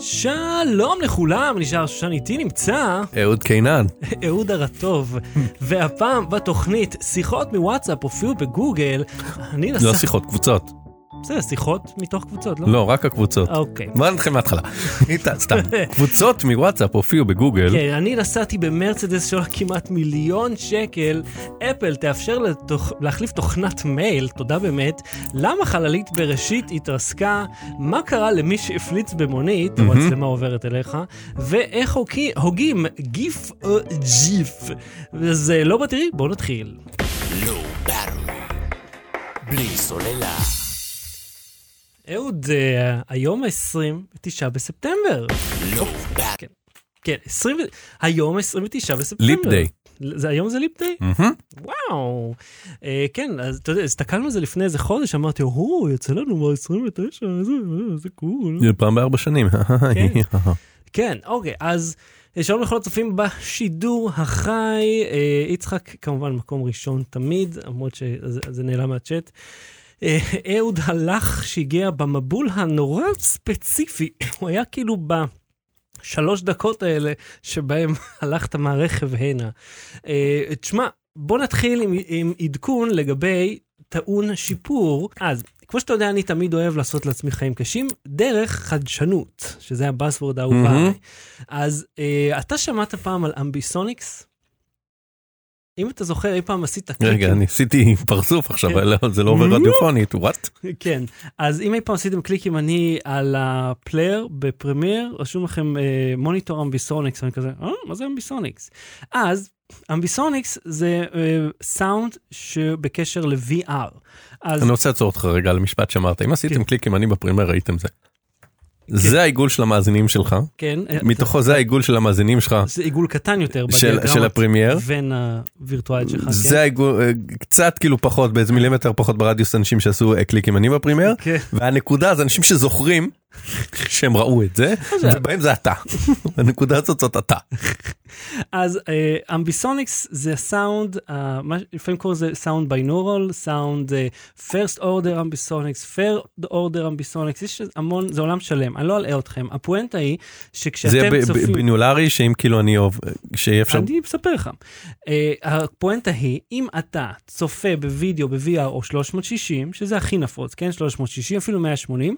שלום לכולם, נשאר שושן איתי נמצא אהוד קינן. אהוד הרטוב, והפעם בתוכנית שיחות מוואטסאפ הופיעו בגוגל, אני נסע... לא שיחות, קבוצות. בסדר, שיחות מתוך קבוצות, לא? לא, רק הקבוצות. אוקיי. בוא נתחיל מההתחלה. סתם. קבוצות מוואטסאפ הופיעו בגוגל. כן, אני נסעתי במרצדס שעולה כמעט מיליון שקל, אפל תאפשר לתוכ... להחליף תוכנת מייל, תודה באמת, למה חללית בראשית התרסקה, מה קרה למי שהפליץ במונית, המצלמה עוברת אליך, ואיך הוגי- הוגים גיף או ג'יף. אז אה, לא בתראי, בואו נתחיל. לא. בלי סוללה. אהוד, אה, היום ה-29 בספטמבר. לא ברור. כן, 20... היום 29 בספטמבר. ליפ דיי. זה היום זה ליפ דיי? מהמם. וואו. אה, כן, אז אתה יודע, הסתכלנו על זה לפני איזה חודש, אמרתי, או, יוצא לנו ב-29, איזה איזה קול. זה פעם בארבע שנים. כן, אוקיי, אז אה, שלום לכל הצופים בשידור החי. אה, יצחק, כמובן, מקום ראשון תמיד, למרות שזה זה נעלם מהצ'אט. אה, אהוד הלך שהגיע במבול הנורא ספציפי, הוא היה כאילו בשלוש דקות האלה שבהם הלכת מהרכב הנה. אה, תשמע, בוא נתחיל עם, עם עדכון לגבי טעון שיפור. אז, כמו שאתה יודע, אני תמיד אוהב לעשות לעצמי חיים קשים, דרך חדשנות, שזה ה buzzword האהוב מהמם. עליי. אז אה, אתה שמעת פעם על ambisonics? אם אתה זוכר, אי פעם עשית קליקים. רגע, אני עשיתי פרצוף עכשיו, כן. אבל לא, זה לא עובר רדיופונית, what? כן, אז אם אי פעם עשיתם קליק ימני על ה player ב Premiere, רשום לכם אה, monitor ambisonics, ואני כזה, אה, מה זה ambisonics? אז ambisonics זה אה, סאונד שבקשר ל-VR. אני רוצה לעצור אותך רגע על משפט שאמרת, אם עשיתם כן. קליק ימני ב Premiere ראיתם זה. זה העיגול של המאזינים שלך, כן, אה, מתוכו זה העיגול של המאזינים שלך, זה עיגול קטן יותר של- ה Premiere. ון הווירטואלית שלך, כן? זה העיגול, אה, קצת כאילו פחות, באיזה מילימטר פחות ברדיוס אנשים שעשו אה, קליק ימני ב Premiere, כן. והנקודה זה אנשים שזוכרים שהם ראו את זה, זה- ובהם זה אתה. הנקודה הזאת זאת אתה. אז ambisonics זה סאונד, אה, לפעמים קוראים לזה סאונד binaural, סאונד first order ambisonics, higher order ambisonics, יש המון, זה עולם שלם, אני לא אלאה אתכם. הפואנטה היא זה שכשאתם צופים... ב- בינאורלי שאם כאילו אני אוהב, שיהיה אפשר, אני אספר לך. אה, הפואנטה היא, אם אתה צופה בווידאו ב-VR או 360, שזה הכי נפוץ, כן? 360, אפילו 180,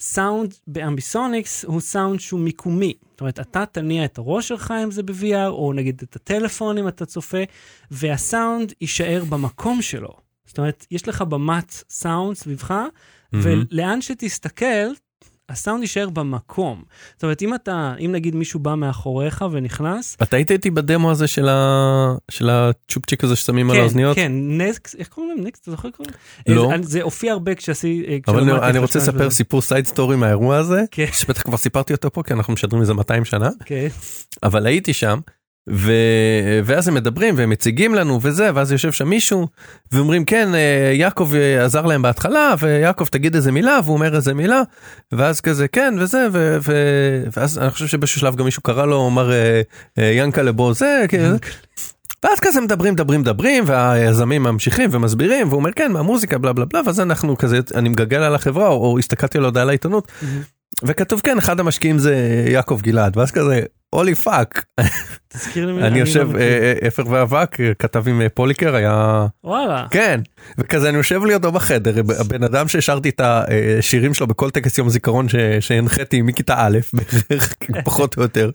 סאונד ב ambisonics הוא סאונד שהוא מיקומי. זאת אומרת, אתה תניע את הראש שלך אם זה ב-VR, או נגיד את הטלפון אם אתה צופה, והסאונד יישאר במקום שלו. זאת אומרת, יש לך במת סאונד סביבך, ולאן שתסתכל, הסאונד יישאר במקום. זאת אומרת, אם אתה, אם נגיד מישהו בא מאחוריך ונכנס, אתה היית איתי בדמו הזה של ה- של הצ'ופצ'יק הזה ששמים על האוזניות? כן, נקסט, איך קוראים להם? נקסט, אתה זוכר קוראים? לא. אה, זה הופיע הרבה כשעשי... אבל כשלמדתי אני- אני רוצה לספר וזה. סיפור side story מהאירוע הזה, כן. שבטח כבר סיפרתי אותו פה כי אנחנו משדרים איזה 200 שנה, כן, אבל הייתי שם, ו... ואז הם מדברים והם מציגים לנו וזה, ואז יושב שם מישהו, ואומרים כן, אה, יעקב אה, עזר להם בהתחלה, ויעקב תגיד איזה מילה, והוא אומר איזה מילה, ואז כזה כן וזה, ו... ו... ואז אני חושב שבאיזשהו שלב גם מישהו קרא לו, אמר אה, ינקלה בוא זה, כאילו, ואז כזה מדברים מדברים מדברים והיזמים ממשיכים ומסבירים והוא אומר כן מהמוזיקה בלה בלה בלה ואז אנחנו כזה אני מגגל על החברה או, או הסתכלתי על הודעה לעיתונות וכתוב כן אחד המשקיעים זה יעקב גלעד ואז כזה holy fuck תזכיר לי... אני לא יושב. אה, אה, אפר ואבק אה, כתב עם פוליקר היה וואלה. כן וכזה אני יושב לידו בחדר הבן אדם ששרתי את השירים שלו בכל טקס יום זיכרון שהנחיתי מכיתה א' בערך פחות או יותר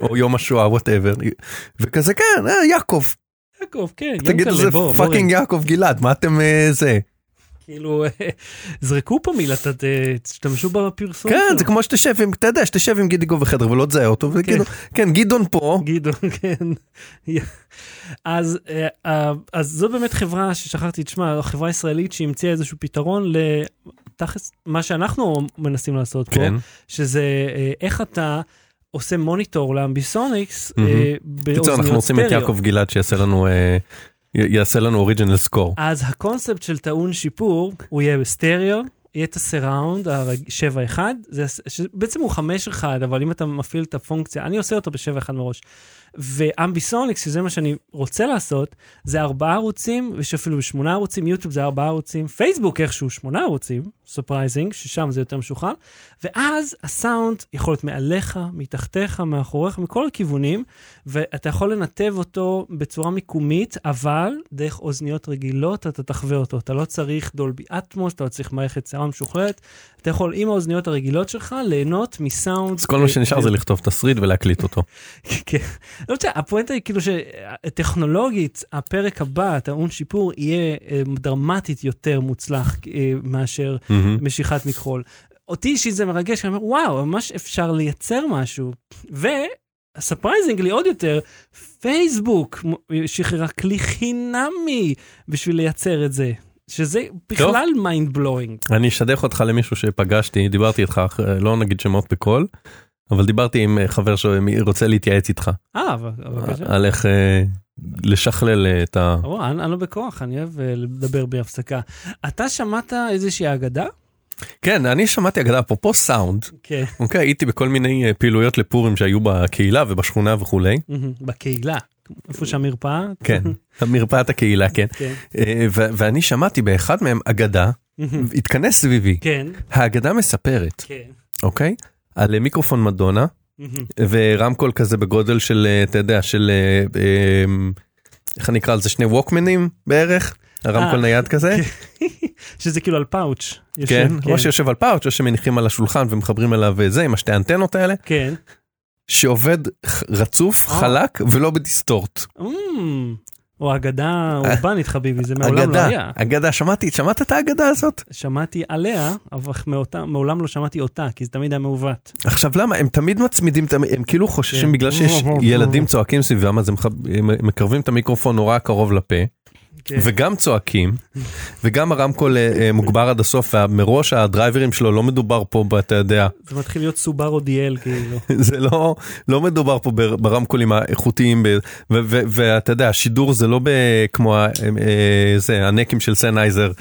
או יום השואה whatever וכזה כן יעקב יעקב, כן, תגיד ינקלה, זה בוא, בוא fucking. יעקב גלעד מה אתם זה כאילו, זרקו פה מילה, תשתמשו בפרסום. כן. זה כמו שתשב עם אתה יודע שתשב עם גידיגו בחדר ולא תזהה אותו וכאילו כן גדעון פה גדעון, כן. אז, אה, אה, אז זו באמת חברה ששכחתי, תשמע, חברה ישראלית שהמציאה איזשהו פתרון לתכלס, מה שאנחנו מנסים לעשות פה, כן שזה אה, איך אתה עושה מוניטור ל ambisonics מהמם. אה, קיצור אנחנו באוזניות רוצים את סטריאו. יעקב גלעד שיעשה לנו אה, יעשה לנו original score אז הקונספט של טעון שיפור, הוא יהיה בסטריאו, יהיה את ה surround, ה-7-1, בעצם הוא 5-1, אבל אם אתה מפעיל את הפונקציה, אני עושה אותו ב-7-1 מראש. ו ambisonics, שזה מה שאני רוצה לעשות, זה ארבעה ערוצים, יש אפילו שמונה ערוצים, יוטיוב זה ארבעה ערוצים, פייסבוק איכשהו שמונה ערוצים, surprising, ששם זה יותר משוחרר, ואז הסאונד יכול להיות מעליך, מתחתיך, מאחוריך, מכל הכיוונים, ואתה יכול לנתב אותו בצורה מיקומית, אבל דרך אוזניות רגילות אתה תחווה אותו. אתה לא צריך דולבי אטמוס, אתה לא צריך מערכת סאונד משוחררת, אתה יכול עם האוזניות הרגילות שלך ליהנות מסאונד. אז כל מה שנשאר זה לכתוב תסריט ולהקליט אותו. כן. לא יודע, הפואנטה היא כאילו שטכנולוגית, הפרק הבא, טעון שיפור, יהיה אה, דרמטית יותר מוצלח אה, מאשר משיכת מכחול. אותי אישית זה מרגש, אני אומר, וואו, ממש אפשר לייצר משהו. ו surprisingly עוד יותר, פייסבוק שחררה כלי חינמי בשביל לייצר את זה. שזה בכלל mind blowing. אני אשדך אותך למישהו שפגשתי, דיברתי איתך, לא נגיד שמות בקול, אבל דיברתי עם אה, חבר שרוצה להתייעץ איתך. אה, בבקשה. על איך אה, לשכלל אה, את ה... אני לא בכוח, אני אוהב לדבר בהפסקה. אתה שמעת איזושהי אגדה? כן, אני שמעתי אגדה, אפרופו סאונד, כן. אוקיי, הייתי בכל מיני פעילויות לפורים שהיו בקהילה ובשכונה וכולי. בקהילה, איפה שהמרפאה? כן, מרפאת הקהילה, כן. כן. ואני שמעתי באחד מהם אגדה, התכנס סביבי. כן. האגדה מספרת, כן. אוקיי? על מיקרופון מדונה ורמקול כזה בגודל של אתה יודע של איך אני אקרא לזה? שני ווקמנים בערך? הרמקול נייד כזה? שזה כאילו על פאוץ'. כן או שיושב על פאוץ' או שמניחים על השולחן ומחברים אליו זה עם השתי אנטנות האלה. כן. שעובד רצוף חלק ולא ב distort. או אגדה אורבנית חביבי, זה מעולם לא היה. אגדה, שמעתי, שמעת את האגדה הזאת? שמעתי עליה, אבל מעולם לא שמעתי אותה, כי זה תמיד היה מעוות. עכשיו למה, הם תמיד מצמידים, הם כאילו חוששים בגלל שיש ילדים צועקים סביבם, אז הם מקרבים את המיקרופון נורא קרוב לפה. וגם צועקים וגם הרמקול מוגבר עד הסוף ומראש הדרייברים שלו לא מדובר פה אתה יודע. זה מתחיל להיות סובארו דיאל כאילו. זה לא לא מדובר פה ברמקולים האיכותיים ואתה יודע השידור זה לא כמו זה הנקים של סנייזר.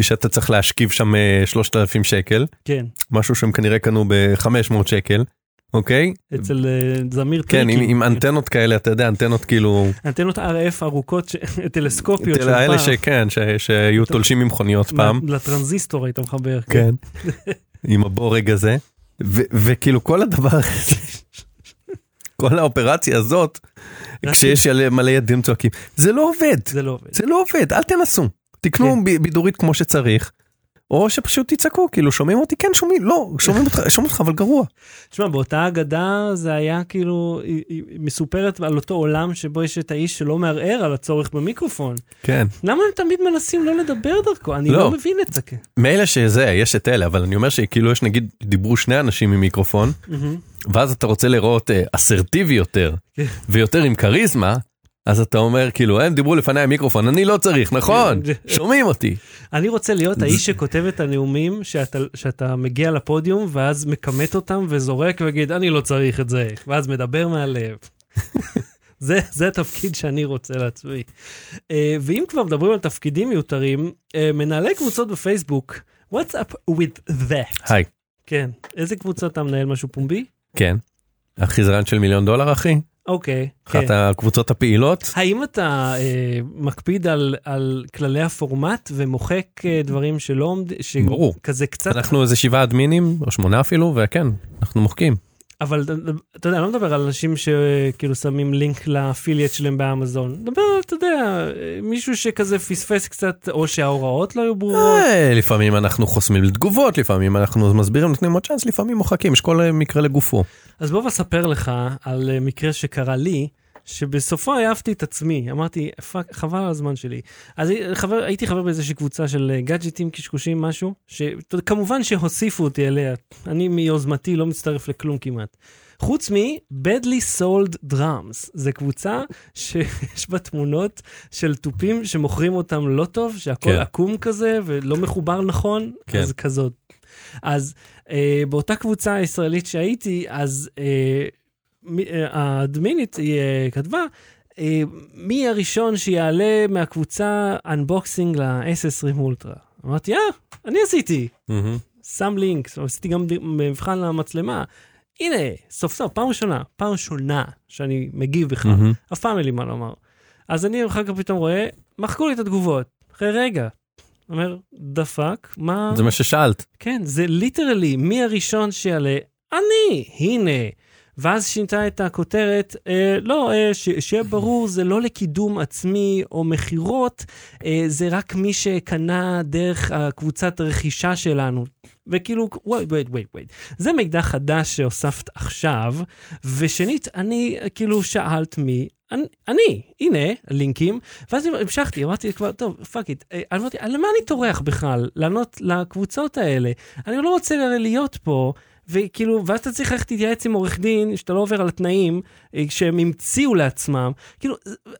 שאתה צריך להשכיב שם 3,000 שקל. כן. משהו שהם כנראה קנו ב-500 שקל אוקיי? אצל זמיר טריקי. כן, עם אנטנות כאלה, אתה יודע, אנטנות כאילו... אנטנות RF ארוכות, טלסקופיות. האלה שכן, שהיו תולשים ממכוניות פעם. לטרנזיסטור היית מחבר. כן, עם הבורג הזה. וכאילו כל הדבר הזה, כל האופרציה הזאת, כשיש מלא ידים צועקים, זה לא עובד. זה לא עובד. זה לא עובד, אל תנסו. תקנו בידורית כמו שצריך. או שפשוט תצעקו כאילו שומעים אותי כן שומעים לא שומעים אותך שומעים אותך אבל גרוע. תשמע באותה אגדה זה היה כאילו היא מסופרת על אותו עולם שבו יש את האיש שלא מערער על הצורך במיקרופון. כן. למה הם תמיד מנסים לא לדבר דרכו אני לא, לא מבין את זה. מילא שזה יש את אלה אבל אני אומר שכאילו יש נגיד דיברו שני אנשים עם מיקרופון ואז אתה רוצה לראות אסרטיבי יותר ויותר עם כריזמה אז אתה אומר כאילו הם דיברו לפניי המיקרופון אני לא צריך נכון שומעים אותי. אני רוצה להיות האיש שכותב את הנאומים שאתה שאתה מגיע לפודיום ואז מכמת אותם וזורק ויגיד אני לא צריך את זה ואז מדבר מהלב. זה זה התפקיד שאני רוצה לעצמי. ואם כבר מדברים על תפקידים מיותרים מנהלי קבוצות בפייסבוק what's up with that. היי. כן איזה קבוצה אתה מנהל משהו פומבי? כן. החזרן של מיליון דולר אחי. אוקיי. אחת כן. הקבוצות הפעילות. האם אתה אה, מקפיד על, על כללי הפורמט ומוחק אה, דברים שלא עומדים, ברור. כזה קצת... אנחנו איזה שבעה אדמינים, או שמונה אפילו, וכן, אנחנו מוחקים. אבל אתה יודע, אני לא מדבר על אנשים שכאילו שמים לינק לאפיליאט שלהם באמזון. מדבר, אתה יודע, מישהו שכזה פספס קצת, או שההוראות לא היו ברורות. אה, לפעמים אנחנו חוסמים לתגובות, לפעמים אנחנו מסבירים, נותנים עוד צ'אנס, לפעמים מוחקים, יש כל מקרה לגופו. אז בוא אספר לך על מקרה שקרה לי. שבסופו העפתי את עצמי, אמרתי, fuck, חבל על הזמן שלי. אז חבר, הייתי חבר באיזושהי קבוצה של גאדג'טים, קשקושים, משהו, שכמובן שהוסיפו אותי אליה, אני מיוזמתי לא מצטרף לכלום כמעט. חוץ מ-Badly Sold Drums, זה קבוצה שיש בה תמונות של תופים שמוכרים אותם לא טוב, שהכל כן. עקום כזה ולא מחובר נכון, כן. אז כזאת. אז אה, באותה קבוצה הישראלית שהייתי, אז אה, האדמינית היא כתבה, מי הראשון שיעלה מהקבוצה אנבוקסינג ל-S20 אולטרה. אמרתי, אה, אני עשיתי. שם לינק, עשיתי גם מבחן למצלמה. הנה, סוף סוף, פעם ראשונה, פעם ראשונה שאני מגיב בכלל. אף פעם אין לי מה לומר. אז אני אחר כך פתאום רואה, מחקו לי את התגובות. אחרי רגע. אומר, the fuck, מה... זה מה ששאלת. כן, זה literally, מי הראשון שיעלה? אני, הנה. ואז שינתה את הכותרת, אה, לא, אה, ש, שיהיה ברור, זה לא לקידום עצמי או מכירות, אה, זה רק מי שקנה דרך הקבוצת רכישה שלנו. וכאילו, וייט, וייט, וייט, וייט. זה מידע חדש שהוספת עכשיו, ושנית, אני, כאילו, שאלת מי, אני, אני, הנה, לינקים, ואז המשכתי, אמרתי כבר, טוב, fuck it, אמרתי, למה אני טורח בכלל לענות לקבוצות האלה? אני לא רוצה להיות פה. וכאילו, ואז אתה צריך ללכת להתייעץ עם עורך דין, שאתה לא עובר על התנאים אה, שהם המציאו לעצמם. כאילו,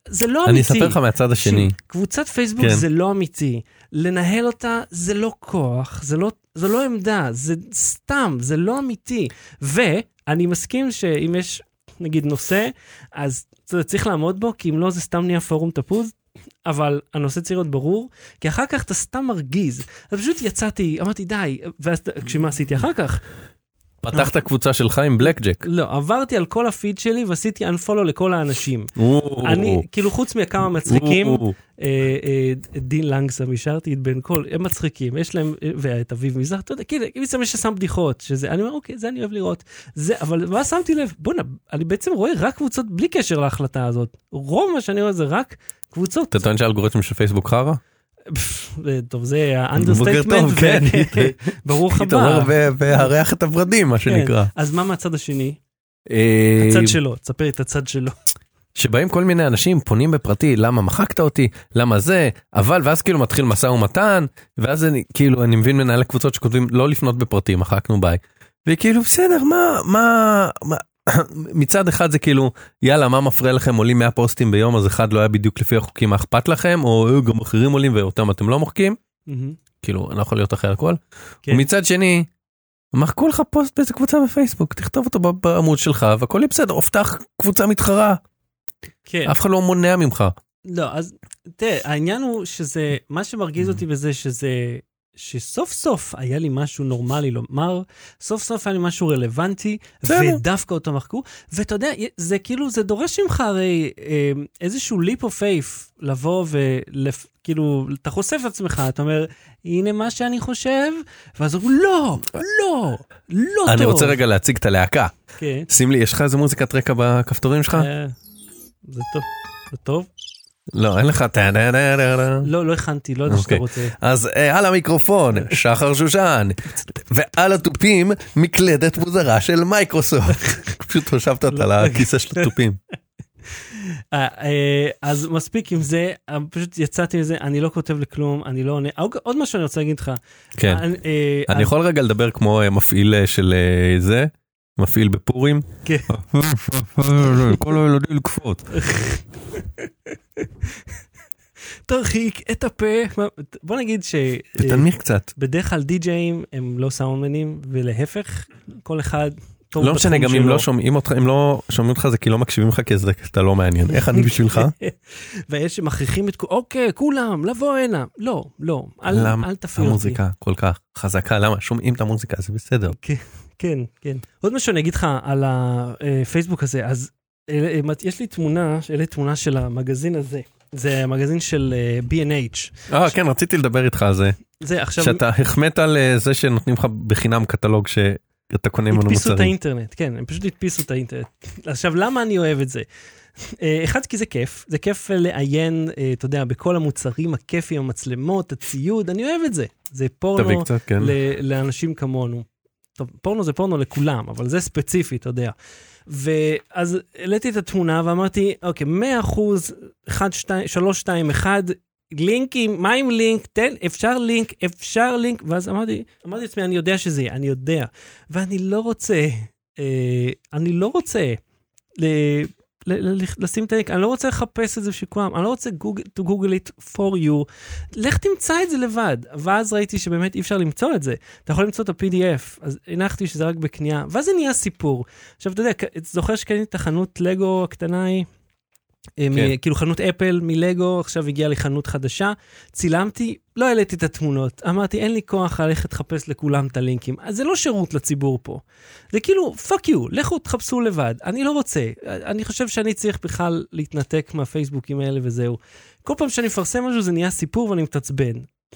זה- לא אמיתי. אני אספר לך מהצד השני. קבוצת פייסבוק כן. זה לא אמיתי. לנהל אותה זה לא כוח, זה לא, זה לא עמדה, זה סתם, זה לא אמיתי. ואני מסכים שאם יש, נגיד, נושא, אז אתה צריך לעמוד בו, כי אם לא, זה סתם נהיה פורום תפוז. אבל הנושא צריך להיות ברור, כי אחר כך אתה סתם מרגיז. אז פשוט יצאתי, אמרתי די, ואז כשמה עשיתי אחר כך? פתחת קבוצה שלך עם בלק ג'ק. לא, עברתי על כל הפיד שלי ועשיתי unfollow לכל האנשים. אני, כאילו, חוץ מכמה מצחיקים, אה, אה, דין לנגסם, השארתי את בן קול, הם מצחיקים, יש להם, ואת אביב מזרח, אתה יודע, כאילו, בעצם יש ששם בדיחות, שזה, אני אומר, אוקיי, זה אני אוהב לראות. זה, אבל מה שמתי לב, בואנה, אני בעצם רואה רק קבוצות בלי קשר להחלטה הזאת. רוב מה שאני רואה זה רק קבוצות. אתה טוען שהאלגוריתם של פייסבוק חרא? טוב, זה ה understatement, כן. ברוך הבא. ו- והריח את הורדים מה כן. שנקרא. אז מה מהצד השני? אה, הצד שלו, תספר את הצד שלו. שבאים כל מיני אנשים פונים בפרטי למה מחקת אותי למה זה אבל ואז כאילו מתחיל משא ומתן ואז אני כאילו אני מבין מנהלי קבוצות שכותבים לא לפנות בפרטי מחקנו ביי. וכאילו בסדר מה מה מה מצד אחד זה כאילו יאללה מה מפריע לכם עולים 100 פוסטים ביום אז אחד לא היה בדיוק לפי החוקים מה אכפת לכם או "אה, גם אחרים עולים ואותם אתם לא מוחקים. כאילו אני לא יכול להיות אחרי הכל. כן. ומצד שני. מחקו לך פוסט באיזה קבוצה בפייסבוק תכתוב אותו בעמוד שלך והכל יהיה בסדר הופתח קבוצה מתחרה כן. אף אחד לא מונע ממך. לא, אז תראה, העניין הוא שזה, מה שמרגיז אותי בזה שזה, שסוף סוף היה לי משהו נורמלי לומר, סוף סוף היה לי משהו רלוונטי. ודווקא אותו מחקו, ואתה יודע, זה כאילו, זה דורש ממך הרי אה, איזשהו leap of faith לבוא וכאילו, אתה חושף את עצמך, אתה אומר, הנה מה שאני חושב, ואז אומרים, לא, לא, לא טוב. אני רוצה רגע להציג את הלהקה. כן, שים לי, יש לך איזה מוזיקת רקע בכפתורים שלך? אה, זה טוב, זה טוב. לא, אין לך טה-דה-דה-דה-דה. לא, לא הכנתי, לא יודע שאתה אוקיי. רוצה. אז אה, על המיקרופון, שחר שושן, ועל התופים, מקלדת מוזרה של מייקרוסופט. פשוט הושבת אותה על הכיסא של התופים. אה, אה, אז מספיק עם זה, פשוט יצאתי מזה, אני לא כותב לכלום, אני לא עונה. עוד- עוד משהו אני רוצה להגיד לך. כן. אני, יכול רגע לדבר כמו מפעיל של זה, מפעיל בפורים. כן. כל הילדים לקפוץ. תרחיק את הפה. בוא נגיד ותנמיך קצת. שבדרך כלל די-ג'אים הם לא סאונדמנים, ולהפך, כל אחד טוב לא משנה, גם אם. לא שומעים אותך, אם לא שומעים אותך זה כי לא מקשיבים לך כי זה- אתה לא מעניין. איך אני בשבילך? ויש שמכריחים את כולם, אוקיי, כולם, לבוא הנה. לא, לא, אל אל תפעיל אותי. המוזיקה כל כך חזקה? למה? שומעים את המוזיקה, זה בסדר. כן, כן. עוד משהו אני אגיד לך על הפייסבוק הזה, אז אה, יש לי תמונה, אלה תמונה של המגזין הזה. זה המגזין של אה, B&H. אה, כן, רציתי לדבר איתך על זה. זה עכשיו, שאתה החמאת על אה, זה שנותנים לך בחינם קטלוג שאתה קונה ממנו הדפיסו את מוצרים. האינטרנט, כן, הם פשוט הדפיסו את האינטרנט. עכשיו, למה אני אוהב את זה? אה, אחד, כי זה כיף, זה כיף לעיין, אה, אתה יודע, בכל המוצרים הכיפים, המצלמות, הציוד, אני אוהב את זה. זה פורנו קצת, כן. לאנשים כמונו. טוב, פורנו זה פורנו לכולם, אבל זה ספציפי, אתה יודע. ואז העליתי את התמונה ואמרתי, אוקיי, 100 אחוז, 1, 2, 3, 2, 1, לינקים, מה עם לינק? תן, אפשר לינק, אפשר לינק, ואז אמרתי, אמרתי לעצמי, אני יודע שזה יהיה, אני יודע. ואני לא רוצה, אה, אני לא רוצה ל, ל, ל, לשים את הלינק, אני לא רוצה לחפש את זה בשביל כולם, אני לא רוצה גוג, to google it for you. לך תמצא את זה לבד. ואז ראיתי שבאמת אי אפשר למצוא את זה. אתה יכול למצוא את ה-PDF, אז הנחתי שזה רק בקנייה, ואז זה נהיה סיפור. עכשיו, אתה יודע, זוכר שקניתי את החנות לגו הקטנה ההיא? אה, מ- כן. כאילו חנות אפל מלגו, עכשיו הגיעה לי חנות חדשה, צילמתי, לא העליתי את התמונות, אמרתי אין לי כוח ללכת לחפש לכולם את הלינקים, אז זה לא שירות לציבור פה. זה כאילו, fuck you, לכו תחפשו לבד, אני לא רוצה, אני חושב שאני צריך בכלל להתנתק מהפייסבוקים האלה וזהו. כל פעם שאני מפרסם משהו זה נהיה סיפור ואני מתעצבן.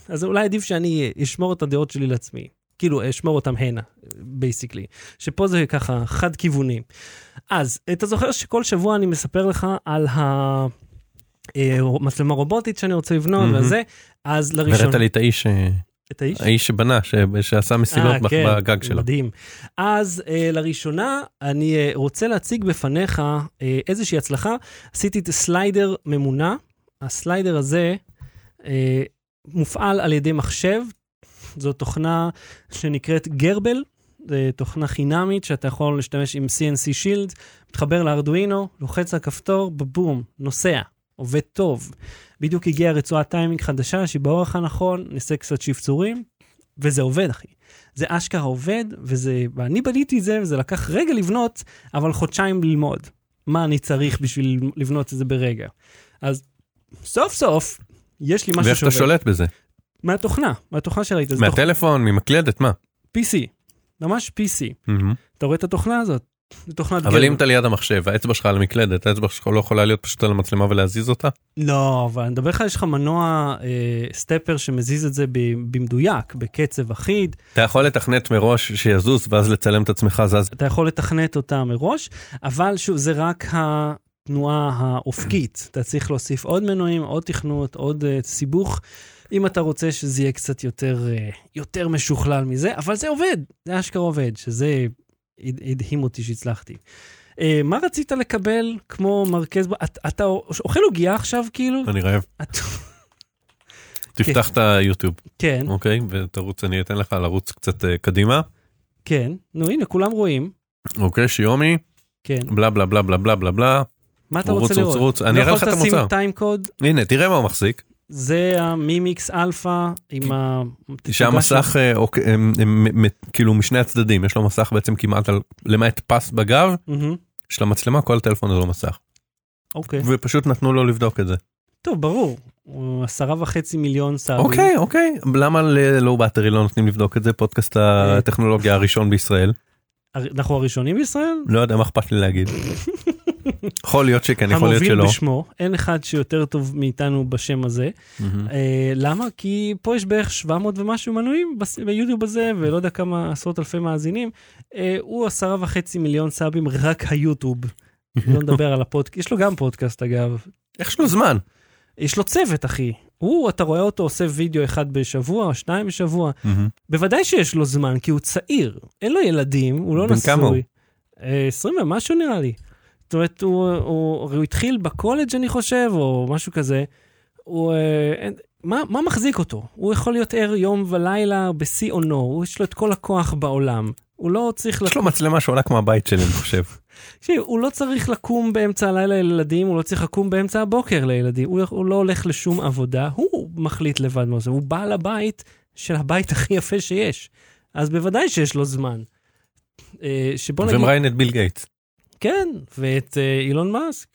אז אולי עדיף שאני אשמור את הדעות שלי לעצמי. כאילו, אשמור אותם הנה, basically. שפה זה ככה חד כיווני. אז, אתה זוכר שכל שבוע אני מספר לך על המצלמה רובוטית שאני רוצה לבנות מהמם. וזה, אז לראשון... והראית לי את האיש, אה, את האיש? האיש שבנה, ש- שעשה מסילות אה, בח- כן, בגג שלו. מדהים. אז אה, לראשונה, אני אה, רוצה להציג בפניך אה, איזושהי הצלחה. עשיתי את slider ממונע. ה slider הזה אה, מופעל על ידי מחשב. זו תוכנה שנקראת GRBL. זו תוכנה חינמית שאתה יכול להשתמש עם CNC shield, מתחבר ל Arduino, לוחץ על כפתור, בבום, נוסע, עובד טוב. בדיוק הגיעה רצועת טיימינג חדשה שהיא באורך הנכון, נעשה קצת שפצורים, וזה עובד, אחי. זה אשכרה עובד, וזה, ואני בניתי את זה, וזה לקח רגע לבנות, אבל חודשיים ללמוד. מה אני צריך בשביל לבנות את זה ברגע. אז סוף סוף, יש לי משהו ואיך אתה שעובד. שולט בזה? מהתוכנה, מהתוכנה שראית. זה תוכ- מהטלפון, ממקלדת, מה? PC, ממש PC. מהמם. אתה רואה את התוכנה הזאת? זו תוכנת אבל גרבל. אם אתה ליד המחשב, האצבע שלך על המקלדת, האצבע שלך לא יכולה להיות פשוט על המצלמה ולהזיז אותה? לא, אבל אני מדבר לך, יש לך מנוע אה, סטפר שמזיז את זה במדויק, בקצב אחיד. אתה יכול לתכנת מראש שיזוז ואז לצלם את עצמך זז. אתה יכול לתכנת אותה מראש, אבל שוב, זה רק התנועה האופקית. אתה צריך להוסיף עוד מנועים, עוד תכנות, עוד uh, סיבוך, אם אתה רוצה שזה יהיה קצת יותר, uh, יותר משוכלל מזה, אבל זה עובד, זה אשכרה עובד, שזה הד- הדהים אותי שהצלחתי. Uh, מה רצית לקבל כמו מרכז, ב- את, אתה אוכל עוגיה עכשיו כאילו? אני רעב. תפתח את היוטיוב, כן, אוקיי? ותרוץ, אני אתן לך לרוץ קצת אה, קדימה. כן, נו הנה, כולם רואים, אוקיי, שיומי, כן. בלה בלה בלה בלה בלה בלה בלה. מה אתה רוץ, רוצה רוץ, לראות? רוץ, אני אראה לך את לא יכול המוצר. לשים time code? הנה, תראה מה הוא מחזיק. זה ה Mi Mix Alpha עם ה... שהמסך אה, אוקיי, כאילו משני הצדדים, יש לו מסך בעצם כמעט על, למעט פס בגב, של המצלמה, כל הטלפון זה לא מסך. אוקיי. ופשוט נתנו לו לבדוק את זה. טוב, ברור. הוא עשרה וחצי מיליון סאבים. אוקיי, אוקיי, למה ללואו באטרי לא נותנים לבדוק את זה? פודקאסט אה. הטכנולוגיה הראשון בישראל. אנחנו הראשונים בישראל? לא יודע מה אכפת לי להגיד. יכול להיות שכן, יכול להיות המוביל שלא. בשמו. אין אחד שיותר טוב מאיתנו בשם הזה. אה, למה? כי פה יש בערך 700 ומשהו מנויים ביוטיוב הזה, ולא יודע כמה עשרות אלפי מאזינים. אה, הוא עשרה וחצי מיליון סאבים, רק היוטיוב. לא נדבר על הפודקאסט, יש לו גם פודקאסט אגב. איך יש לו זמן? יש לו צוות, אחי. הוא, אתה רואה אותו עושה וידאו אחד בשבוע, או שניים בשבוע. בוודאי שיש לו זמן, כי הוא צעיר. אין לו ילדים, הוא לא נשוי. כמה הוא? אה, 20 ומשהו נראה לי. זאת אומרת, הוא, הוא, הוא התחיל בקולג' אני חושב, או משהו כזה. הוא... אה, אין, מה, מה מחזיק אותו? הוא יכול להיות ער יום ולילה בשיא אונו, הוא יש לו את כל הכוח בעולם. הוא לא צריך... יש לו מצלמה שעולה כמו הבית שלי, אני חושב. תקשיב, הוא לא צריך לקום באמצע הלילה לילדים, הוא לא צריך לקום באמצע הבוקר לילדים, הוא, הוא לא הולך לשום עבודה, הוא מחליט לבד מה זה, הוא בעל הבית של הבית הכי יפה שיש. אז בוודאי שיש לו זמן. אה, שבוא נגיד, ומראיין את ביל גייטס. כן, ואת אה, אילון מאסק,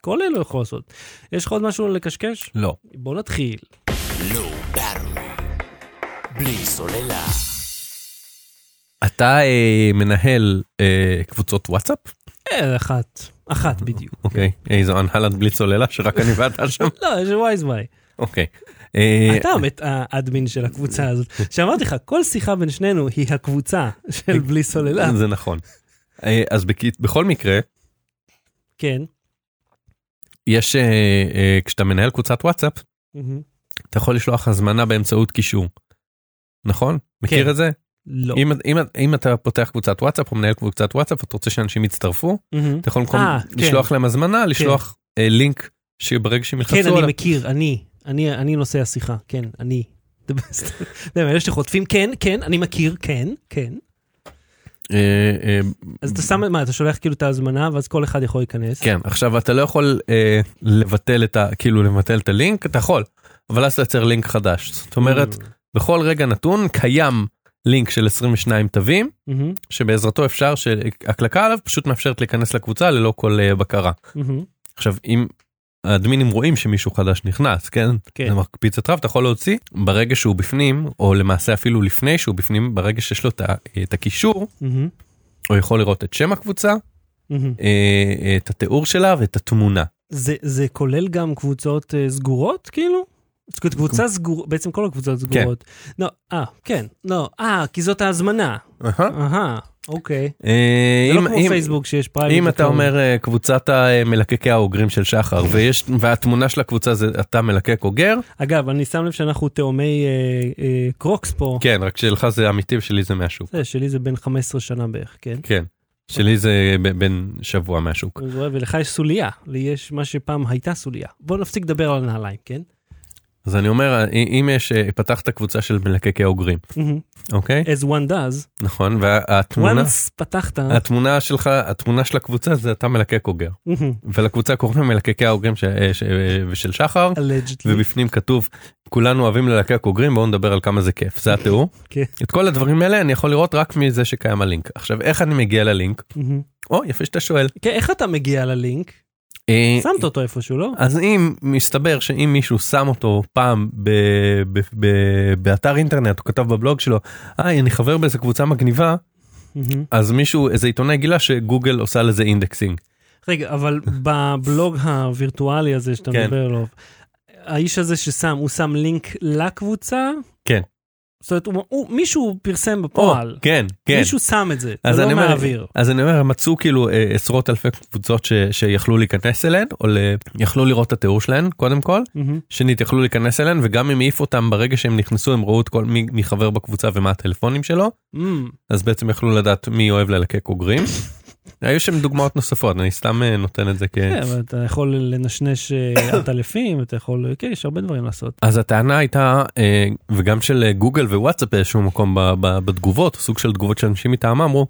כל אלו יכול לעשות. יש לך עוד משהו לקשקש? לא. בוא נתחיל. באטרי. בלי סוללה. אתה אה, מנהל אה, קבוצות וואטסאפ? אה, אחת, אחת בדיוק. אוקיי. איזו הנהלת בלי סוללה שרק אני ואתה שם? לא, יש ווייז וואי. אוקיי. אה, אתה האמת האדמין של הקבוצה הזאת. שאמרתי לך, כל שיחה בין שנינו היא הקבוצה של בלי סוללה. זה נכון. אה, אז בכל מקרה, כן. יש, אה, אה, כשאתה מנהל קבוצת וואטסאפ. אתה יכול לשלוח הזמנה באמצעות קישור. נכון? מכיר את זה? לא. אם, אם, אם אתה פותח קבוצת וואטסאפ או מנהל קבוצת וואטסאפ, אתה רוצה שאנשים יצטרפו. אתה יכול במקום לשלוח להם הזמנה, לשלוח אה, לינק שברגע שהם ילחצו כן, אני עליו, מכיר, אני, אני, אני נושא השיחה, כן, אני. אלה שחוטפים, כן, כן, אני מכיר, כן, כן. אה, אה, אז אתה שם, מה, אתה שולח כאילו את ההזמנה, ואז כל אחד יכול להיכנס. כן, עכשיו אתה לא יכול אה, לבטל את ה... כאילו לבטל את הלינק, אתה יכול, אבל אז תייצר לינק חדש. זאת אומרת, Mm. בכל רגע נתון קיים לינק של 22 תווים, מהמם, שבעזרתו אפשר שהקלקה עליו פשוט מאפשרת להיכנס לקבוצה ללא כל בקרה. מהמם. עכשיו, אם האדמינים רואים שמישהו חדש נכנס, כן? כן. זה מקפיץ את רב, אתה יכול להוציא ברגע שהוא בפנים, או למעשה אפילו לפני שהוא בפנים, ברגע שיש לו את הקישור, הוא יכול לראות את שם הקבוצה, מהמם. אה, את התיאור שלה ואת התמונה. זה, זה כולל גם קבוצות אה, סגורות, כאילו? קבוצה סגורה, בעצם כל הקבוצות סגורות. לא, אה, כן, לא, אה, כי זאת ההזמנה. אהה, אוקיי. אה, זה לא כמו פייסבוק שיש private. אם אתה אומר אה, קבוצת המלקקי האוגרים של שחר ויש והתמונה של הקבוצה זה אתה מלקק אוגר אגב, אני שם לב שאנחנו תאומי אה, קרוקס פה. כן רק שלך זה אמיתי ושלי זה מהשוק זה, שלי זה בין 15 שנה בערך, כן? כן שלי זה בין שבוע מהשוק ולך יש סוליה, לי יש מה שפעם הייתה סוליה. בוא נפסיק לדבר על נעליים, כן? אז אני אומר אם יש אה, פתחת קבוצה של מלקקי אוגרים אוקיי As one does, נכון והתמונה once פתחת, התמונה שלך התמונה של הקבוצה זה אתה מלקק אוגר ולקבוצה קוראים מלקקי האוגרים אה, אה, ושל שחר allegedly. ובפנים כתוב כולנו אוהבים ללקק אוגרים בואו נדבר על כמה זה כיף זה התיאור. כן. את כל הדברים האלה אני יכול לראות רק מזה שקיים הלינק. עכשיו איך אני מגיע ללינק? מהמם. או יפה שאתה שואל. כן, איך אתה מגיע ללינק? אה, שמת אותו איפשהו, לא? אז אם מסתבר שאם מישהו שם אותו פעם ב- ב- ב- באתר אינטרנט הוא כתב בבלוג שלו היי אני חבר באיזה קבוצה מגניבה. אז מישהו איזה עיתונאי גילה שגוגל עושה לזה אינדקסינג. רגע, אבל בבלוג הווירטואלי הזה שאתה כן. מדבר עליו, האיש הזה ששם, הוא שם לינק לקבוצה? כן. זאת אומרת, הוא, הוא, מישהו פרסם בפועל, כן כן. מישהו שם את זה, אז לא אומר- מהאוויר. אז אני אומר מצאו כאילו אה, עשרות אלפי קבוצות ש- שיכלו להיכנס אליהן או ל- יכלו לראות את התיאור שלהן קודם כל. מהמם. שנית יכלו להיכנס אליהן וגם אם העיף אותם ברגע שהם נכנסו הם ראו את כל מי, מי חבר בקבוצה ומה הטלפונים שלו אמ, אז בעצם יכלו לדעת מי אוהב ללקק אוגרים. היו שם דוגמאות נוספות אני סתם אה, נותן את זה כ... כן, אבל אתה יכול לנשנש אה, עטלפים, אתה יכול, כן, יש הרבה דברים לעשות. אז הטענה הייתה אה, וגם של אה, גוגל ווואטסאפ באיזשהו מקום בתגובות סוג של תגובות של אנשים מטעמם אמרו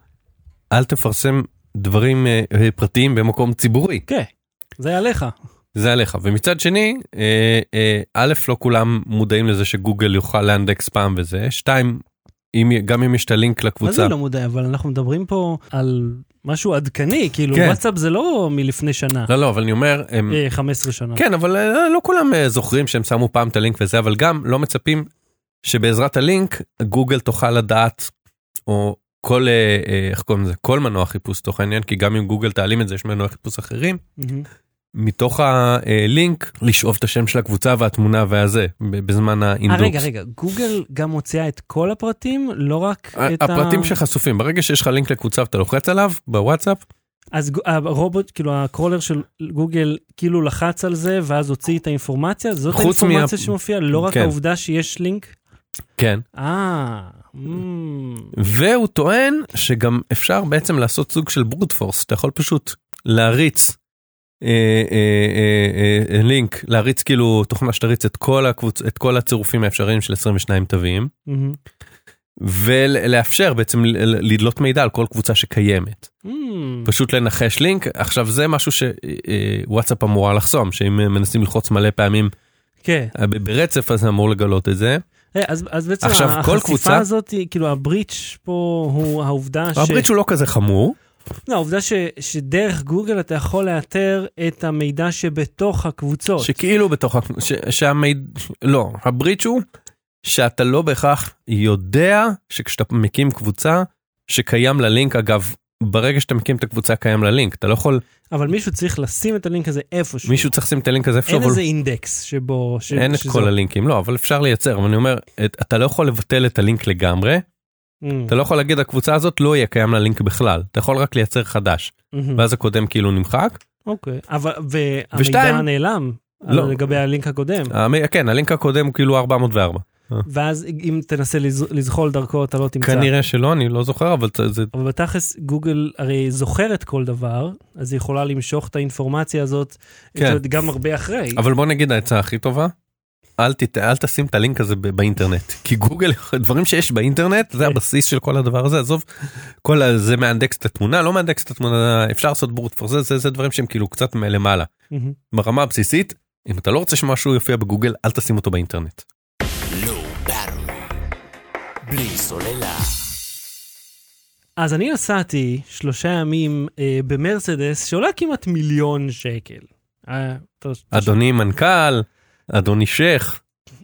אל תפרסם דברים אה, אה, פרטיים במקום ציבורי כן, זה עליך. זה עליך ומצד שני אה, אה, א' לא כולם מודעים לזה שגוגל יוכל לאנדקס פעם וזה שתיים אם, גם אם יש את הלינק מה לקבוצה זה לא מודע, אבל אנחנו מדברים פה על משהו עדכני, כאילו כן. וואטסאפ זה לא מלפני שנה, לא לא אבל אני אומר הם, אה, 15 שנה. כן אבל אה, לא כולם אה, זוכרים שהם שמו פעם את הלינק וזה אבל גם לא מצפים שבעזרת הלינק גוגל תוכל לדעת או כל אה, אה, איך קוראים לזה כל מנוע חיפוש תוך העניין כי גם אם גוגל תעלים את זה יש מנוע חיפוש אחרים מהמם. מתוך הלינק לשאוב את השם של הקבוצה והתמונה והזה בזמן אה, האינדוקס. רגע, רגע, גוגל גם מוציאה את כל הפרטים, לא רק את ה... הפרטים שחשופים ברגע שיש לך לינק לקבוצה ואתה לוחץ עליו בוואטסאפ אז הרובוט, כאילו הקרולר של גוגל, כאילו לחץ על זה, ואז הוציא את האינפורמציה? זאת האינפורמציה מה- שמופיעה, לא רק כן. העובדה שיש לינק? כן אה, והוא טוען שגם אפשר בעצם לעשות סוג של ברוט פורס אתה יכול פשוט להריץ לינק להריץ כאילו תוכנה שתריץ את כל הקבוצ... את כל הצירופים האפשריים של 22 תווים. ולאפשר בעצם לדלות מידע על כל קבוצה שקיימת אמ, פשוט לנחש לינק עכשיו זה משהו שוואטסאפ אמורה לחסום שאם מנסים ללחוץ מלא פעמים כן. אה, ברצף אז אמור לגלות את זה. אה, אז אז בעצם עכשיו, כל החשיפה קבוצה- הזאת, כאילו הבריץ' פה הוא העובדה ש... הבריץ' הוא לא כזה חמור לא, העובדה ש- שדרך גוגל אתה יכול לאתר את המידע שבתוך הקבוצות. שכאילו בתוך ש- שהמידע לא הבריץ' הוא שאתה לא בהכרח יודע שכשאתה מקים קבוצה שקיים לה לינק אגב ברגע שאתה מקים את הקבוצה קיים לה לינק אתה לא יכול אבל מישהו צריך לשים את הלינק הזה איפשהו. מישהו צריך לשים את הלינק הזה איפשהו אין אבל איזה אינדקס שבו... ש- אין את שזו- כל הלינקים לא אבל אפשר לייצר אבל אני אומר את- אתה לא יכול לבטל את הלינק לגמרי אתה לא יכול להגיד הקבוצה הזאת לא יהיה קיים לה לינק בכלל אתה יכול רק לייצר חדש אמ, ואז הקודם כאילו נמחק. אוקיי, אבל והמידע נעלם. לא. לגבי הלינק הקודם, כן הלינק הקודם הוא כאילו 404 ואז אם תנסה לז- לזחול דרכו אתה לא תמצא. כנראה שלא אני לא זוכר אבל זה- אבל בתכלס גוגל הרי זוכרת כל דבר, אז היא יכולה למשוך את האינפורמציה הזאת כן. גם הרבה אחרי. אבל בוא נגיד העצה הכי טובה. אל, תת, אל תשים את הלינק הזה באינטרנט כי גוגל דברים שיש באינטרנט זה הבסיס של כל הדבר הזה עזוב כל זה מאנדקס את התמונה לא מאנדקס את התמונה אפשר לעשות ברוט פור זה זה זה דברים שהם כאילו קצת מלמעלה. ברמה הבסיסית אם אתה לא רוצה שמשהו יופיע בגוגל אל תשים אותו באינטרנט. אז אני נסעתי שלושה ימים אה, במרצדס שעולה כמעט מיליון שקל. אה, טוב, אדוני מנכ"ל, אדוני שייח.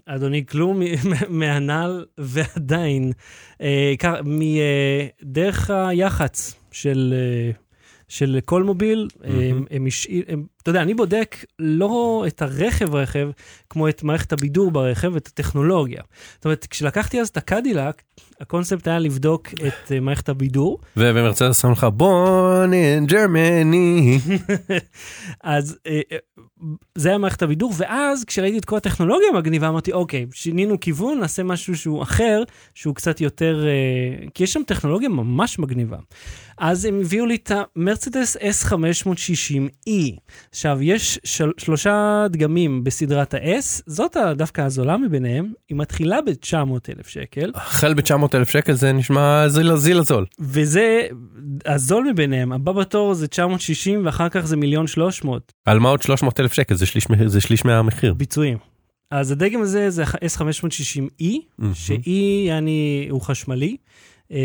אדוני כלום מהנ"ל ועדיין, אה, מדרך היח"צ של, אה, של כל מוביל, מהמם. הם השאיר, הם- אתה יודע, אני בודק לא את הרכב רכב, כמו את מערכת הבידור ברכב, את הטכנולוגיה. זאת אומרת, כשלקחתי אז את הקדילק, הקונספט היה לבדוק את אה, מערכת הבידור, ובמרצדס שם לך בון אין ג'רמני. אז אה, אה, זה היה מערכת הבידור, ואז כשראיתי את כל הטכנולוגיה המגניבה, אמרתי, אוקיי, שינינו כיוון, נעשה משהו שהוא אחר, שהוא קצת יותר... כי יש שם טכנולוגיה ממש מגניבה. אז הם הביאו לי את המרצדס S560E. עכשיו, יש של, שלושה דגמים בסדרת ה-S, זאת דווקא הזולה מביניהם, היא מתחילה ב-900,000 שקל, החל ב-900 אלף שקל זה נשמע זיל זיל הזול. וזה הזול מביניהם, הבא בתור זה 960 ואחר כך זה מיליון 300. על מה עוד 300 אלף שקל זה שליש זה שליש מהמחיר. ביצועים. אז הדגם הזה זה S560E, מהמם. ש-E יעני הוא חשמלי,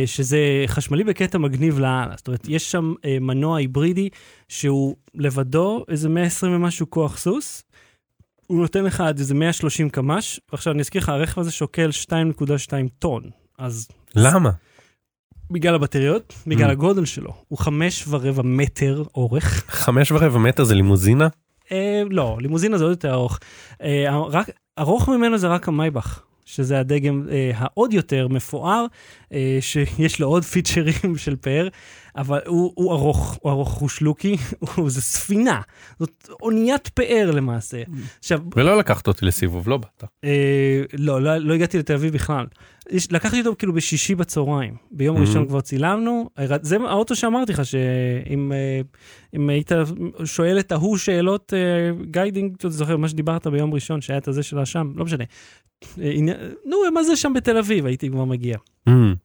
שזה חשמלי בקטע מגניב לאללה. זאת אומרת, יש שם אה, מנוע היברידי שהוא לבדו איזה 120 ומשהו כוח סוס. הוא נותן לך עד איזה 130 קמ"ש, ועכשיו אני אזכיר לך, הרכב הזה שוקל 2.2 טון. אז למה? בגלל הבטריות, בגלל Mm. הגודל שלו. הוא חמש ורבע מטר אורך. חמש ורבע מטר זה לימוזינה? אה, לא, לימוזינה זה עוד יותר ארוך. אה, רק, ארוך ממנו זה רק המייבך, שזה הדגם אה, העוד יותר מפואר, אה, שיש לו עוד פיצ'רים של פאר, אבל הוא, הוא ארוך, הוא ארוך, הוא שלוקי, הוא, זה ספינה, זאת אוניית פאר למעשה. עכשיו, ולא לקחת אותי לסיבוב, לא באת. אה, לא, לא, לא הגעתי לתל אביב בכלל. יש, לקחתי אותו כאילו בשישי בצהריים. ביום Mhm. ראשון כבר צילמנו. זה האוטו שאמרתי לך, שאם אה, אם היית שואל את ההוא שאלות אה, guiding, אתה זוכר מה שדיברת ביום ראשון, שהיה את הזה של האשם, לא משנה. אה, נו, מה זה שם בתל אביב? הייתי כבר מגיע. אמ,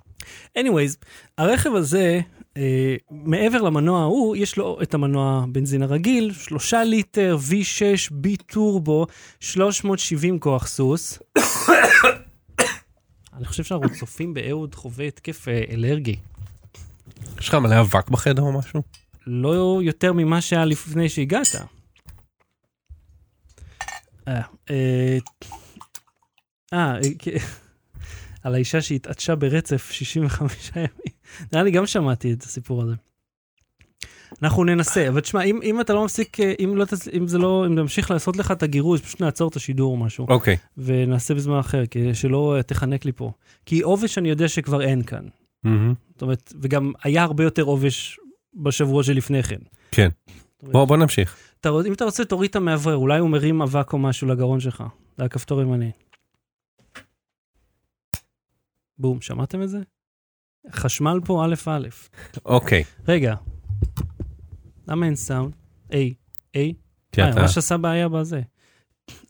anyways, הרכב הזה, אה, מעבר למנוע ההוא, יש לו את המנוע בנזין הרגיל, שלושה ליטר, V6, bi-turbo, 370 כוח סוס. אני חושב שאנחנו צופים באהוד חווה התקף אה, אלרגי. יש לך מלא אבק בחדר או משהו? לא יותר ממה שהיה לפני שהגעת. אה, אה, אה, על האישה שהתעטשה ברצף 65 ימים. נראה לי גם שמעתי את הסיפור הזה. אנחנו ננסה, אבל תשמע, אם, אם אתה לא מפסיק, אה, אם, לא, אם זה לא, אם נמשיך לעשות לך את הגירוש, פשוט נעצור את השידור או משהו, אוקיי. ונעשה בזמן אחר, כדי שלא אה, תחנק לי פה. כי עובש אני יודע שכבר אין כאן. מהמם. זאת אומרת, וגם היה הרבה יותר עובש בשבוע שלפני כן. כן. אומרת, בוא בוא נמשיך. אתה, אם אתה רוצה, תוריד את המאוורר, אולי הוא מרים אבק או משהו לגרון שלך. זה הכפתור ימני. בום, שמעתם את זה? חשמל פה א' א'. אוקיי. רגע, למה אין סאונד? איי, איי. כי אה, אתה- ממש עשה בעיה בזה.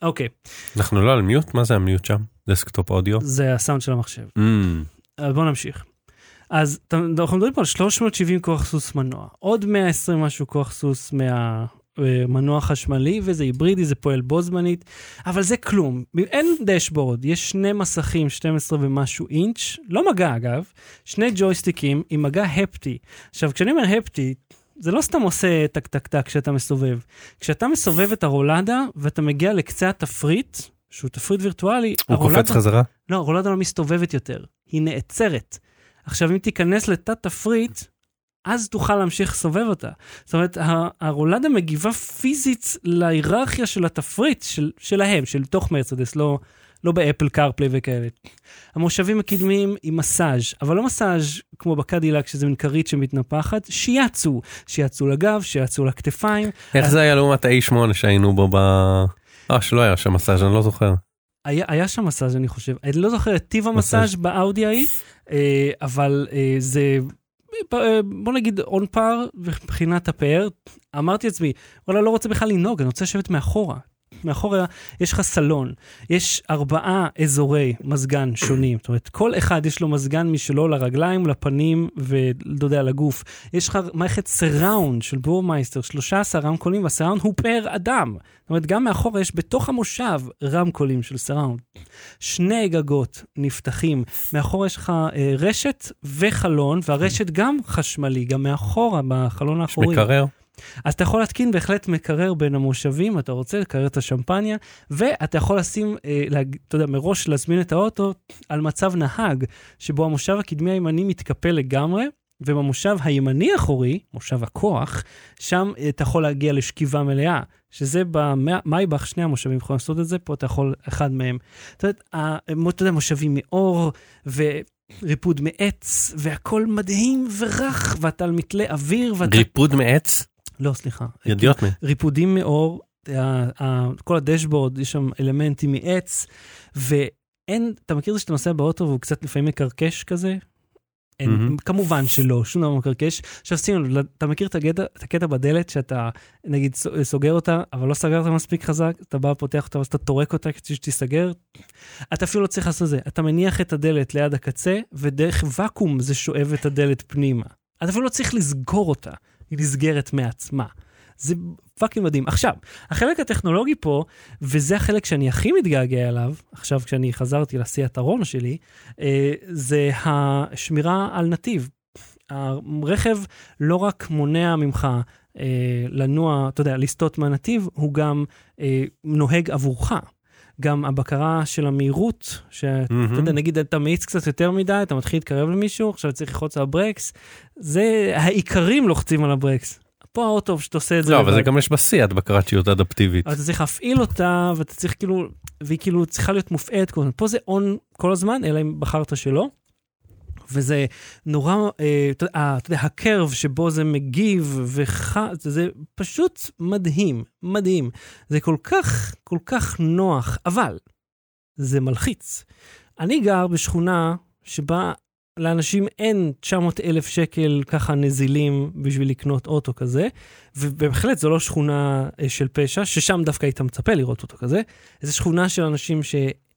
אוקיי, אנחנו לא על mute? מה זה ה mute שם? desktop audio? זה הסאונד של המחשב. אמ, אז בוא נמשיך. אז אנחנו מדברים פה על 370 כוח סוס מנוע, עוד 120 משהו כוח סוס מהמנוע חשמלי, וזה היברידי, זה פועל בו זמנית, אבל זה כלום. אין dashboard, יש שני מסכים, 12 ומשהו אינץ', לא מגע אגב, שני ג'ויסטיקים עם מגע הפטי. עכשיו, כשאני אומר הפטי, זה לא סתם עושה טק טק טק כשאתה מסובב. כשאתה מסובב את הרולדה ואתה מגיע לקצה התפריט, שהוא תפריט וירטואלי, הוא קופץ חזרה? לא, הרולדה לא מסתובבת יותר, היא נעצרת. עכשיו, אם תיכנס לתת תפריט, אז תוכל להמשיך לסובב אותה. זאת אומרת, הרולדה מגיבה פיזית להיררכיה של התפריט של, שלהם, של תוך מרצדס, לא, לא באפל קרפליי וכאלה. המושבים הקדמיים עם מסאז', אבל לא מסאז' כמו בקדילק, שזה מין כרית שמתנפחת, שיאצו. שיאצו לגב, שיאצו לכתפיים. איך זה היה לעומת ה-A8 שהיינו בו ב... אה, שלא היה שם מסאז', אני לא זוכר. היה, היה שם מסאז' אני חושב, אני לא זוכר את טיב המסאז' באאודי ההיא, אה, אבל אה, זה, בוא נגיד און פאר מבחינת הפאר. אמרתי לעצמי, וואלה לא רוצה בכלל לנהוג, אני רוצה לשבת מאחורה. מאחורה יש לך סלון, יש ארבעה אזורי מזגן שונים, זאת אומרת, כל אחד יש לו מזגן משלו לרגליים, לפנים ואתה יודע, לגוף. יש לך מערכת surround של Burmester, 13 רמקולים, וה surround הוא פר אדם. זאת אומרת, גם מאחורה יש בתוך המושב רמקולים של surround. שני גגות נפתחים, מאחורה יש לך אה, רשת וחלון, והרשת גם חשמלי, גם מאחורה, בחלון יש האחורי. מקרר? אז אתה יכול להתקין בהחלט מקרר בין המושבים, אתה רוצה לקרר את השמפניה, ואתה יכול לשים, אה, להג, אתה יודע, מראש להזמין את האוטו על מצב נהג, שבו המושב הקדמי הימני מתקפל לגמרי, ובמושב הימני האחורי, מושב הכוח, שם אה, אתה יכול להגיע לשכיבה מלאה, שזה במייבך, שני המושבים יכולים לעשות את זה, פה אתה יכול אחד מהם. אתה יודע, מושבים מאור, וריפוד מעץ, והכל מדהים ורך, ואתה על מתלה אוויר, ואתה... ריפוד מעץ? לא, סליחה. ידיות מ... ריפודים מעור, כל ה dashboard, יש שם אלמנטים מעץ, ואין, אתה מכיר את זה שאתה נוסע באוטו והוא קצת לפעמים מקרקש כזה? אין, מהמם. כמובן שלא, שום דבר מקרקש. עכשיו לב, אתה מכיר את הקטע, את הקטע בדלת שאתה נגיד סוגר אותה, אבל לא סגרת מספיק חזק, אתה בא, פותח אותה, ואז אתה טורק אותה כדי שתיסגר? אתה אפילו לא צריך לעשות את זה, אתה מניח את הדלת ליד הקצה, ודרך ואקום זה שואב את הדלת פנימה. אתה אפילו לא צריך לסגור אותה, היא נסגרת מעצמה. זה fucking מדהים. עכשיו, החלק הטכנולוגי פה, וזה החלק שאני הכי מתגעגע אליו, עכשיו כשאני חזרתי לסיטרואן שלי, אה, זה השמירה על נתיב. הרכב לא רק מונע ממך אה, לנוע, אתה יודע, לסטות מהנתיב, הוא גם אה, נוהג עבורך. גם הבקרה של המהירות, שאתה מהמם. יודע, נגיד אתה מאיץ קצת יותר מדי, אתה מתחיל להתקרב למישהו, עכשיו צריך ללחוץ על הברקס, זה העיקרים לוחצים על הברקס. פה האוטו שאתה עושה את זה לא, אבל. זה גם יש בשיא בקרת שירות אדפטיבית. אבל אתה צריך להפעיל אותה, ואתה צריך כאילו, והיא כאילו צריכה להיות כל הזמן. פה זה און כל הזמן, אלא אם בחרת שלא. וזה נורא, אה, אה, אתה יודע, הקרב שבו זה מגיב, וח... זה, פשוט מדהים, מדהים. זה כל כך, כל כך נוח, אבל זה מלחיץ. אני גר בשכונה שבה לאנשים אין 900 אלף שקל ככה נזילים בשביל לקנות אוטו כזה, ובהחלט זו לא שכונה אה, של פשע, ששם דווקא היית מצפה לראות אותו כזה, זו שכונה של אנשים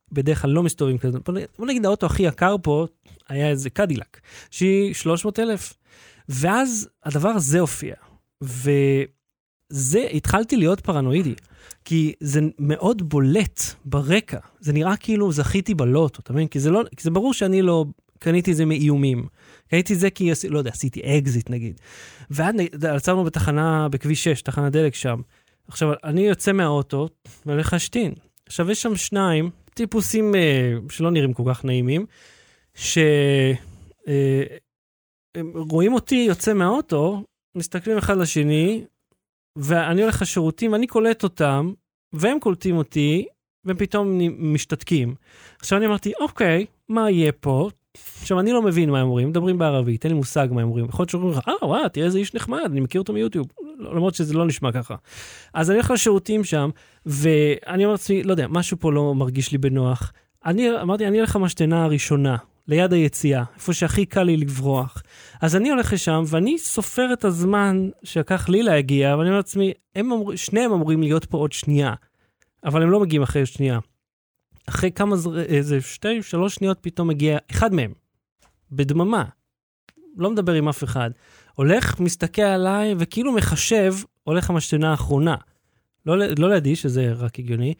שבדרך כלל לא מסתובבים כזה. בוא נגיד- האוטו הכי יקר פה היה איזה קדילק, שהיא 300 אלף. ואז הדבר הזה הופיע, וזה, התחלתי להיות פרנואידי, כי זה מאוד בולט ברקע, זה נראה כאילו זכיתי בלוטו, אתה מבין? כי לא, כי זה ברור שאני לא קניתי את זה מאיומים. קניתי את זה כי, לא יודע, עשיתי אקזיט נגיד. ואז עצרנו בתחנה, בכביש 6, תחנת דלק שם. עכשיו, אני יוצא מהאוטו והולך להשתין. עכשיו, יש שם שניים, טיפוסים אה, שלא נראים כל כך נעימים, שרואים אה, אותי יוצא מהאוטו, מסתכלים אחד לשני, ואני הולך לשירותים, אני קולט אותם, והם קולטים אותי, והם פתאום משתתקים. עכשיו אני אמרתי, אוקיי, מה יהיה פה? עכשיו, אני לא מבין מה הם אומרים, מדברים בערבית, אין לי מושג מה הם אומרים. יכול להיות שאומרים לך, אה, וואו, תראה איזה איש נחמד, אני מכיר אותו מיוטיוב. למרות שזה לא נשמע ככה. אז אני הולך לשירותים שם, ואני אומר לעצמי, לא יודע, משהו פה לא מרגיש לי בנוח. אני אמרתי, אני אלך למשתנה הראשונה, ליד היציאה, איפה שהכי קל לי לברוח. אז אני הולך לשם, ואני סופר את הזמן שלקח לי להגיע, ואני אומר לעצמי, אמור, שניהם אמורים להיות פה עוד שנייה, אבל הם לא מגיעים אחרי שנייה. אחרי כמה, זר- איזה שתי, שלוש שניות פתאום מגיע אחד מהם, בדממה, לא מדבר עם אף אחד. הולך, מסתכל עליי, וכאילו מחשב, הולך למשתנה האחרונה. לא, לא לידי, שזה רק הגיוני.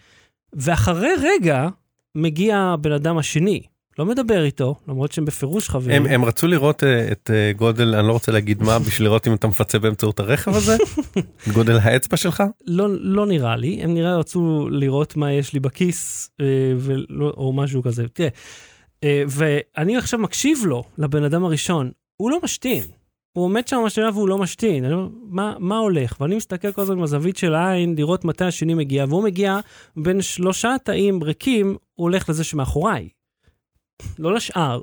ואחרי רגע, מגיע הבן אדם השני. לא מדבר איתו, למרות שהם בפירוש חברים. הם, הם רצו לראות אה, את אה, גודל, אני לא רוצה להגיד מה, בשביל לראות אם אתה מפצה באמצעות הרכב הזה? את גודל האצבע שלך? לא, לא נראה לי, הם נראה רצו לראות מה יש לי בכיס, אה, ולא, או משהו כזה. תראה, אה, ואני עכשיו מקשיב לו, לבן אדם הראשון, הוא לא משתין. הוא עומד שם במשתנה והוא לא משתין. אני אומר, מה, מה הולך? ואני מסתכל כל הזמן עם הזווית של העין, לראות מתי השני מגיע, והוא מגיע בין שלושה תאים ריקים, הוא הולך לזה שמאחוריי. לא לשאר.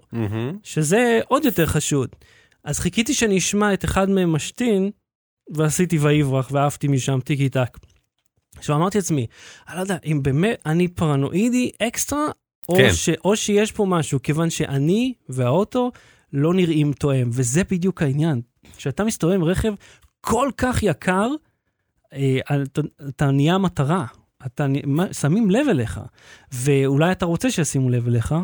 שזה עוד יותר חשוד. אז חיכיתי שאני אשמע את אחד מהם משתין, ועשיתי ויברח ועפתי משם טיקי טק. עכשיו אמרתי לעצמי, אני לא יודע, אם באמת אני פרנואידי אקסטרה, או, כן. ש, או שיש פה משהו, כיוון שאני והאוטו לא נראים תואם, וזה בדיוק העניין. כשאתה מסתובב עם רכב כל כך יקר, אה, אתה, אתה נהיה מטרה. אתה, שמים לב אליך, ואולי אתה רוצה שישימו לב אליך,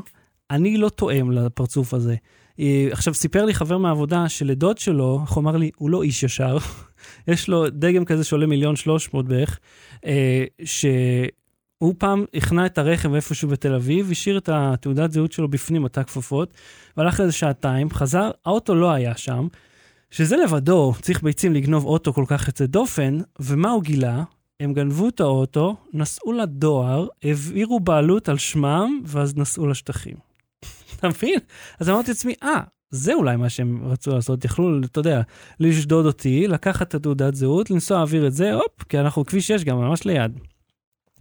אני לא תואם לפרצוף הזה. אה, עכשיו, סיפר לי חבר מהעבודה שלדוד שלו, איך הוא אמר לי, הוא לא איש ישר, יש לו דגם כזה שעולה מיליון שלוש מאות בערך, אה, שהוא פעם הכנע את הרכב איפשהו בתל אביב, השאיר את התעודת זהות שלו בפנים, אותה כפפות, והלך לאיזה שעתיים, חזר, האוטו לא היה שם, שזה לבדו צריך ביצים לגנוב אוטו כל כך יוצא דופן, ומה הוא גילה? הם גנבו את האוטו, נסעו לדואר, העבירו בעלות על שמם, ואז נסעו לשטחים. אתה מבין? אז אמרתי לעצמי, אה, זה אולי מה שהם רצו לעשות, יכלו, אתה יודע, לשדוד אותי, לקחת את התעודת זהות, לנסוע להעביר את זה, הופ, כי אנחנו כביש 6 גם ממש ליד.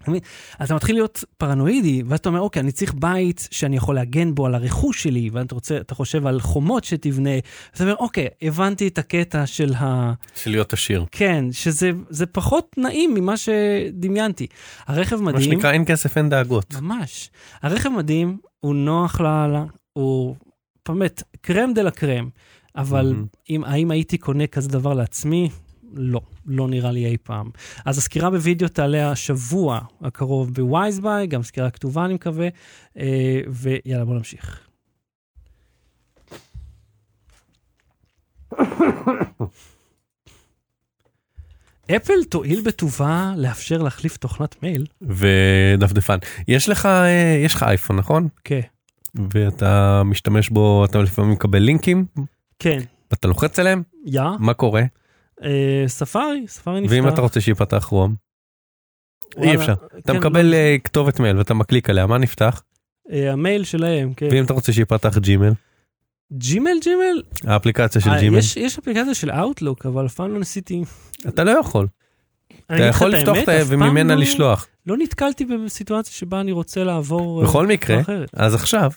אתה? אז אתה מתחיל להיות פרנואידי, ואז אתה אומר, אוקיי, אני צריך בית שאני יכול להגן בו על הרכוש שלי, ואתה רוצה, אתה חושב על חומות שתבנה, ואתה אומר, אוקיי, הבנתי את הקטע של ה... של להיות עשיר. כן, שזה זה פחות נעים ממה שדמיינתי. הרכב מה מדהים, שנקרא אין כסף אין דאגות. ממש. הרכב מדהים, הוא נוח לאללה, הוא באמת crème de la crème, אבל מהמם. אם, האם הייתי קונה כזה דבר לעצמי? לא, לא נראה לי אי פעם. אז הסקירה בווידאו תעלה השבוע הקרוב בווייזביי, גם סקירה כתובה אני מקווה, אה, ויאללה בוא נמשיך. אפל תואיל בטובה לאפשר להחליף תוכנת מייל? ודפדפן. יש לך, אה, יש לך אייפון נכון? כן. ואתה משתמש בו, אתה לפעמים מקבל לינקים, כן. ואתה לוחץ עליהם, יא, מה קורה? אה, ספארי, ספארי נפתח. ואם אתה רוצה שיפתח רום? אי אפשר. אתה כן, מקבל לא- אה, כתובת מייל ואתה מקליק עליה, מה נפתח? אה, המייל שלהם, כן. ואם אתה רוצה שיפתח ג'ימל, ג'ימל ג'ימל? האפליקציה של ג'ימל, יש- יש אפליקציה של Outlook, אבל אף פעם לא ניסיתי. אתה לא יכול. אתה יכול לפתוח האמת, את ה... אף פעם וממנה לא- לשלוח. לא נתקלתי בסיטואציה שבה אני רוצה לעבור... אה, בכל מקרה, אחרת. אז עכשיו,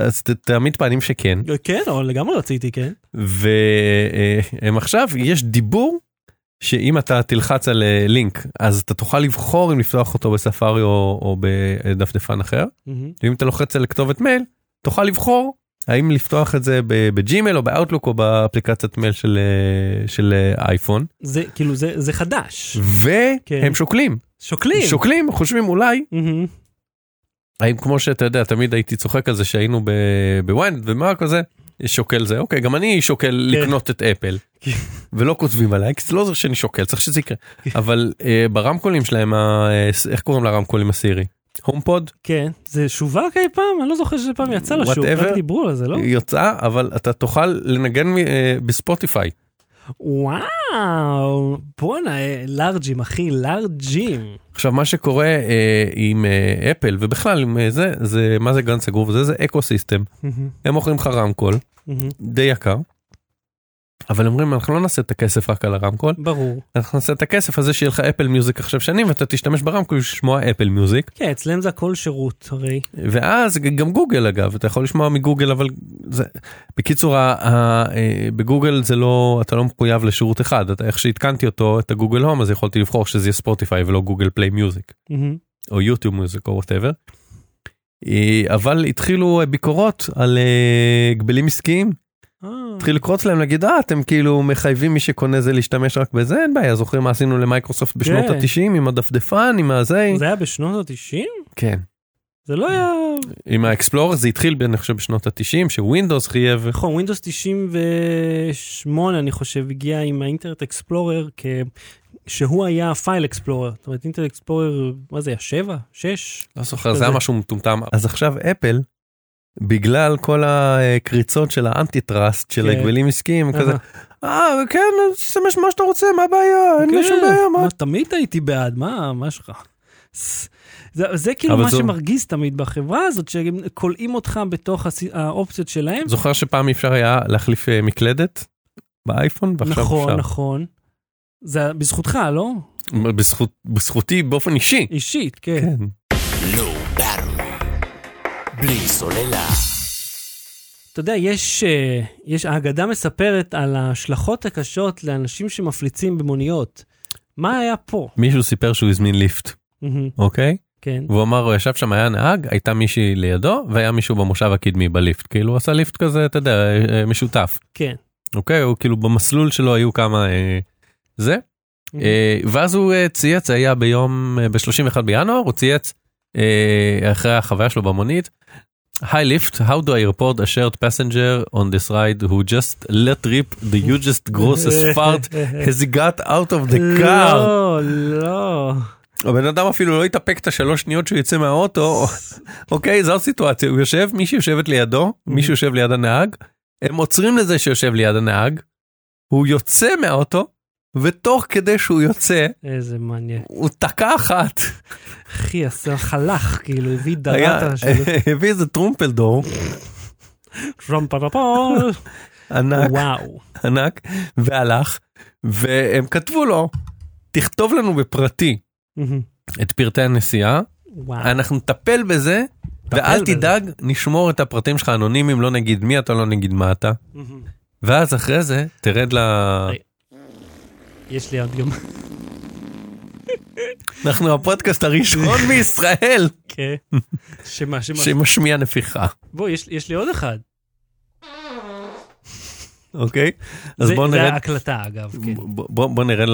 אז תעמיד פנים שכן, כן, אבל לגמרי רציתי, כן. והם עכשיו, יש דיבור שאם אתה תלחץ על אה, לינק, אז אתה תוכל לבחור אם לפתוח אותו בספארי או או בדפדפן אחר, מהמם. ואם אתה לוחץ על כתובת מייל, תוכל לבחור האם לפתוח את זה בג'ימל או באאוטלוק או באפליקציית מייל של אה, של אה, אייפון, זה כאילו, זה זה חדש. כן. והם שוקלים, שוקלים. שוקלים, חושבים אולי, מהמם. האם כמו שאתה יודע, תמיד הייתי צוחק על זה שהיינו בוויינט ומה כזה, שוקל זה, אוקיי, גם אני שוקל לקנות את אפל, כן. ולא כותבים עליי, כי זה לא זה שאני שוקל, צריך שזה יקרה, אבל אה, ברמקולים שלהם, אה, איך קוראים לרמקולים הסירי? הומפוד? כן. זה שווק אי פעם? אני לא זוכר שזה פעם יצא לשוק. רק דיברו על זה, לא? יצא, אבל אתה תוכל לנגן אה, בספוטיפיי. וואו. בואנה, אה, לארג'ים, אחי, לארג'ים. עכשיו מה שקורה אה, עם אה, אפל ובכלל עם אה, זה זה מה זה גן סגור וזה זה ecosystem מהמם. הם מוכרים לך רמקול מהמם. די יקר. אבל אומרים אנחנו לא נעשה את הכסף רק על הרמקול ברור. אנחנו נעשה את הכסף הזה שיהיה לך אפל מיוזיק עכשיו שנים ואתה תשתמש ברמקול לשמוע אפל מיוזיק כן, אצלם זה הכל שירות, הרי. ואז גם גוגל אגב אתה יכול לשמוע מגוגל אבל זה בקיצור ה, ה, אה, בגוגל זה לא אתה לא מחויב לשירות אחד אתה איך שהתקנתי אותו את הגוגל הום אז יכולתי לבחור שזה יהיה ספוטיפיי ולא גוגל פליי מיוזיק. או יוטיוב מוזיק או whatever. אבל התחילו אה, ביקורות על אה, הגבלים עסקיים אה, התחיל לקרוץ להם להגיד אה אתם כאילו מחייבים מי שקונה זה להשתמש רק בזה אין בעיה זוכרים מה עשינו למייקרוסופט בשנות כן. ה-90 עם הדפדפן עם הזה זה היה בשנות ה-90? כן זה לא היה... עם האקספלורר זה התחיל ב- אני חושב בשנות ה-90 שווינדוס חייב נכון, Windows 98 אני חושב הגיע עם האינטרנט אקספלורר כ... שהוא היה פייל אקספלורר. זאת אומרת אינטרנט אקספלורר, מה זה היה? 7? 6? לא זוכר זה היה. משהו מטומטם אז עכשיו אפל. בגלל כל הקריצות של האנטי טראסט של כן. הגבלים עסקיים כזה. אה כן תשתמש מה שאתה רוצה מה הבעיה אין לי כן, שום בעיה מה מה, תמיד הייתי בעד, מה, מה שלך? זה, זה כאילו מה זו- שמרגיז תמיד בחברה הזאת, שהם כולאים אותך בתוך הס- האופציות שלהם. זוכר שפעם אפשר היה להחליף אה, מקלדת באייפון ועכשיו נכון, אפשר. נכון. זה בזכותך, לא? בזכות, בזכותי באופן אישי. אישית, כן. כן. בלי סוללה. אתה יודע, יש, אה, יש, האגדה מספרת על ההשלכות הקשות לאנשים שמפליצים במוניות. מה היה פה? מישהו סיפר שהוא הזמין ליפט, אוקיי? כן. והוא אמר, הוא ישב שם, היה נהג, הייתה מישהי לידו, והיה מישהו במושב הקדמי בליפט. כאילו הוא עשה ליפט כזה, אתה יודע, אה, אה, משותף. כן. אוקיי? הוא כאילו במסלול שלו היו כמה... אה, זה. אה, ואז הוא אה, צייץ, זה היה ביום, אה, ב-31 בינואר, הוא צייץ אה, אחרי החוויה שלו במונית. Hi lift, how do I report a shared passenger on this ride who just let rip the hugest grossest fart has he got out of the car? לא, לא. הבן אדם אפילו לא התאפק את השלוש שניות שהוא יצא מהאוטו, אוקיי, זו הסיטואציה, הוא יושב, מישהי יושבת לידו, מישהו יושב ליד הנהג, הם עוצרים לזה שיושב ליד הנהג, הוא יוצא מהאוטו, ותוך כדי שהוא יוצא, איזה מעניין. הוא תקע אחת. אחי, עשה חלך, כאילו, הביא דרטה של... הביא איזה טרומפלדור רמפרפו. ענק, וואו. ענק, והלך, והם כתבו לו, תכתוב לנו בפרטי. את פרטי הנסיעה. אנחנו נטפל בזה, ואל. תדאג, נשמור את הפרטים שלך אנונימיים, לא נגיד מי אתה, לא נגיד מה אתה. ואז אחרי זה, תרד ל... יש לי עוד גם... אנחנו הפודקאסט הראשון בישראל כן. שמה, שמה? שמשמיע נפיחה, בוא, יש יש לי עוד אחד. אוקיי? אז זה- בוא זה נרד, ההקלטה, אגב, כן. בוא- בוא בוא נרד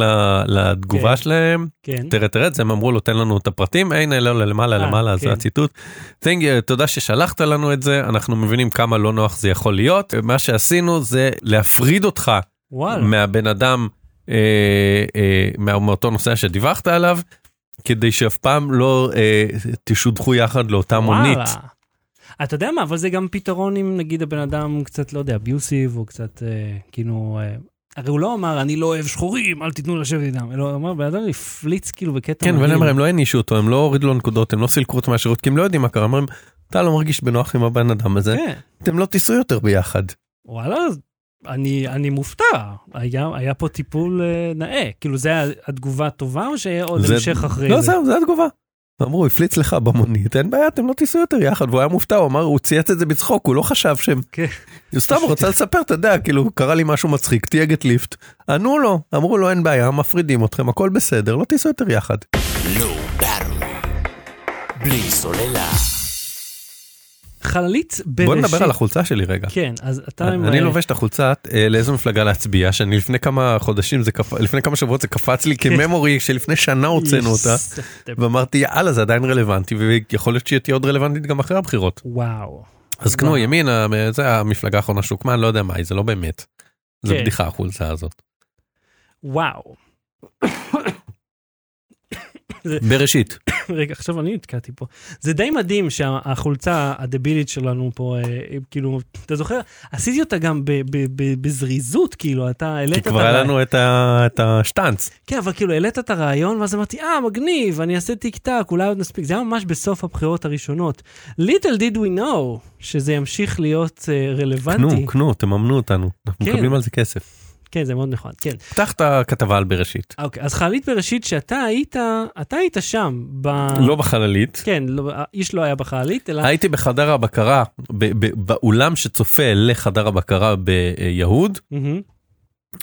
לתגובה כן. שלהם. כן. תראה, תראה זה, הם אמרו לו, תן לנו את הפרטים, הנה, לא, לא, למעלה, אה, למעלה, זה כן. הציטוט. תודה ששלחת לנו את זה, אנחנו מבינים כמה לא נוח זה יכול להיות. מה שעשינו זה להפריד אותך. מהבן אדם, מאותו נוסע שדיווחת עליו, כדי שאף פעם לא אה, תשודחו יחד לאותה מונית. וואלה. אתה יודע מה, אבל זה גם פתרון אם נגיד הבן אדם קצת, לא יודע, אביוסיב, או קצת, אה, כאילו, אה, הרי הוא לא אמר, אני לא אוהב שחורים, אל תיתנו לשבת איתם, אלא הוא אמר, בן אדם הפליץ כאילו בקטע כן, ואני אומר, הם לא הענישו אותו, הם לא הורידו לו נקודות, הם לא סילקו אותו מהשירות, כי הם לא יודעים מה קרה, אומרים, אתה לא מרגיש בנוח עם הבן אדם הזה, כן, אתם לא תיסעו יותר ביחד. וואלה, אני, אני מופתע, היה, היה פה טיפול אה, נאה, כאילו זה התגובה הטובה או שהיה עוד זה- המשך אחרי לא, זה? זהו, זה התגובה. אמרו, הפליץ לך במונית, אין בעיה, אתם לא תיסעו יותר יחד, והוא היה מופתע, הוא אמר, הוא צייץ את זה בצחוק, הוא לא חשב שהם... כן. הוא סתם רוצה לספר, אתה יודע, כאילו, קרה לי משהו מצחיק, תייג את ליפט. ענו לו, אמרו לו, אין בעיה, מפרידים אתכם, הכל בסדר, לא תיסעו יותר יחד. Battery. בלי סוללה. חללית בראשית. בוא נדבר על החולצה שלי רגע. כן, אז אתה... עם, אני אה, לובש את החולצה, אה, לאיזו מפלגה להצביע, שאני לפני כמה חודשים, זה קפ- לפני כמה שבועות זה קפץ לי כממורי שלפני שנה הוצאנו אותה, ואמרתי, יאללה, זה עדיין רלוונטי, ויכול להיות שהיא תהיה עוד רלוונטית גם אחרי הבחירות. וואו. אז קנו. ימינה, זה המפלגה האחרונה שהוקמה, אני לא יודע מה היא, זה לא באמת. זה כן. בדיחה החולצה הזאת. וואו. בראשית. רגע, עכשיו אני נתקעתי פה. זה די מדהים שהחולצה הדבילית שלנו פה, אה, כאילו, אתה זוכר? עשיתי אותה גם בזריזות, כאילו, אתה העלית כי את כבר היה הרעיון. לנו את ה- את השטאנץ. כן, אבל כאילו, העלית את הרעיון, ואז אמרתי, אה, מגניב, אני אעשה טיק טק, אולי עוד נספיק. זה היה ממש בסוף הבחירות הראשונות. little did we know שזה ימשיך להיות אה, רלוונטי. קנו, קנו, תממנו אותנו, אנחנו כן. מקבלים על זה כסף. כן, זה מאוד נכון, כן. פתח את הכתבה על בראשית. אוקיי, אז חללית בראשית שאתה היית, אתה היית שם. ב... לא בחללית. כן, לא, איש לא היה בחללית, אלא... הייתי בחדר הבקרה, ב- ב- באולם שצופה לחדר הבקרה ביהוד,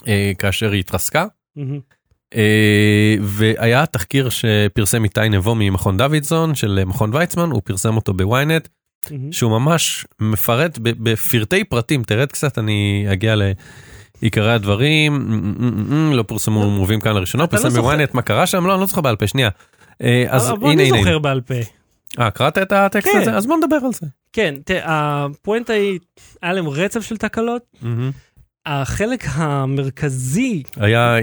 אה, כאשר היא התרסקה. מהמם. אה, והיה תחקיר שפרסם איתי נבו ממכון דוידסון של מכון ויצמן, הוא פרסם אותו בוויינט, מהמם. שהוא ממש מפרט ב- בפרטי פרטים, תרד קצת, אני אגיע לעיקרי הדברים, לא פורסמו מובים כאן לראשונה, לא פרסם. בוויינט מה קרה שם, לא, אני לא זוכר בעל פה, שנייה. אה, אז אבל הנה, אני הנה, זוכר הנה. בעל פה. אה, קראת את הטקסט כן. הזה? אז בוא נדבר על זה. כן, הפואנטה היא, היה להם רצף של תקלות. החלק המרכזי, היה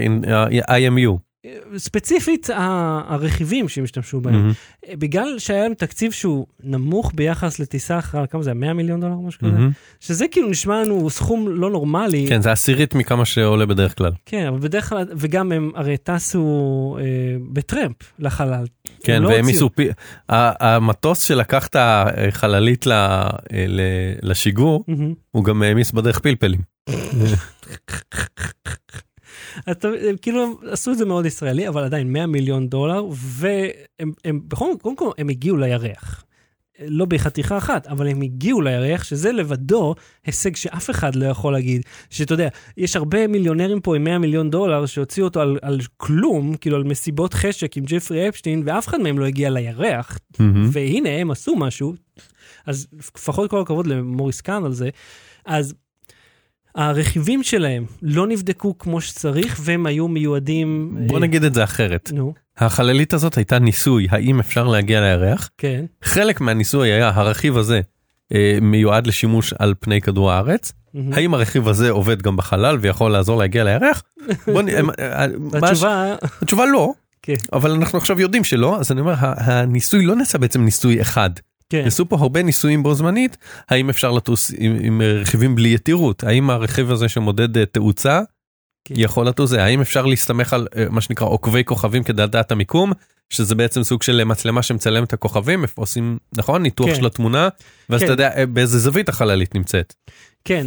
IMU. ספציפית הרכיבים שהם השתמשו בהם, מהמם, בגלל שהיה להם תקציב שהוא נמוך ביחס לטיסה אחרי, כמה זה, 100 מיליון דולר או משהו כזה? מהמם. שזה כאילו נשמע לנו סכום לא נורמלי. כן, זה עשירית מכמה שעולה בדרך כלל. כן, אבל בדרך כלל, וגם הם הרי טסו אה, בטרמפ לחלל. כן, לא והם. ניסו, פי- המטוס שלקח את החללית ל- אה, ל- לשיגור, מהמם. הוא גם העמיס בדרך פלפלים. הם כאילו הם עשו את זה מאוד ישראלי, אבל עדיין 100 מיליון דולר, והם הם, בכל מקום, קודם כל הם הגיעו לירח. לא בחתיכה אחת, אבל הם הגיעו לירח, שזה לבדו הישג שאף אחד לא יכול להגיד. שאתה יודע, יש הרבה מיליונרים פה עם 100 מיליון דולר שהוציאו אותו על, על כלום, כאילו על מסיבות חשק עם ג'פרי אפשטיין, ואף אחד מהם לא הגיע לירח, מהמם. והנה הם עשו משהו, אז לפחות כל הכבוד למוריס קאן על זה, אז הרכיבים שלהם לא נבדקו כמו שצריך, והם היו מיועדים... בוא אה, נגיד את זה אחרת. נו, החללית הזאת הייתה ניסוי, האם אפשר להגיע לירח? כן. חלק מהניסוי היה הרכיב הזה אה, מיועד לשימוש על פני כדור הארץ. מהמם. האם הרכיב הזה עובד גם בחלל ויכול לעזור להגיע לירח? בוא נ... אה, אה, התשובה, התשובה לא, כן, אבל אנחנו עכשיו יודעים שלא, אז אני אומר, הניסוי לא נעשה בעצם ניסוי אחד. כן. נעשו פה הרבה ניסויים בו זמנית, האם אפשר לטוס עם, עם רכיבים בלי יתירות? האם הרכיב הזה שמודד אה, תאוצה כן. יכול לטוס האם אפשר להסתמך על אה, מה שנקרא עוקבי כוכבים כדי לדעת המיקום, שזה בעצם סוג של מצלמה שמצלם את הכוכבים, איפה עושים, נכון? ניתוח כן. של התמונה, ואז כן. אתה יודע אה, באיזה זווית החללית נמצאת. כן,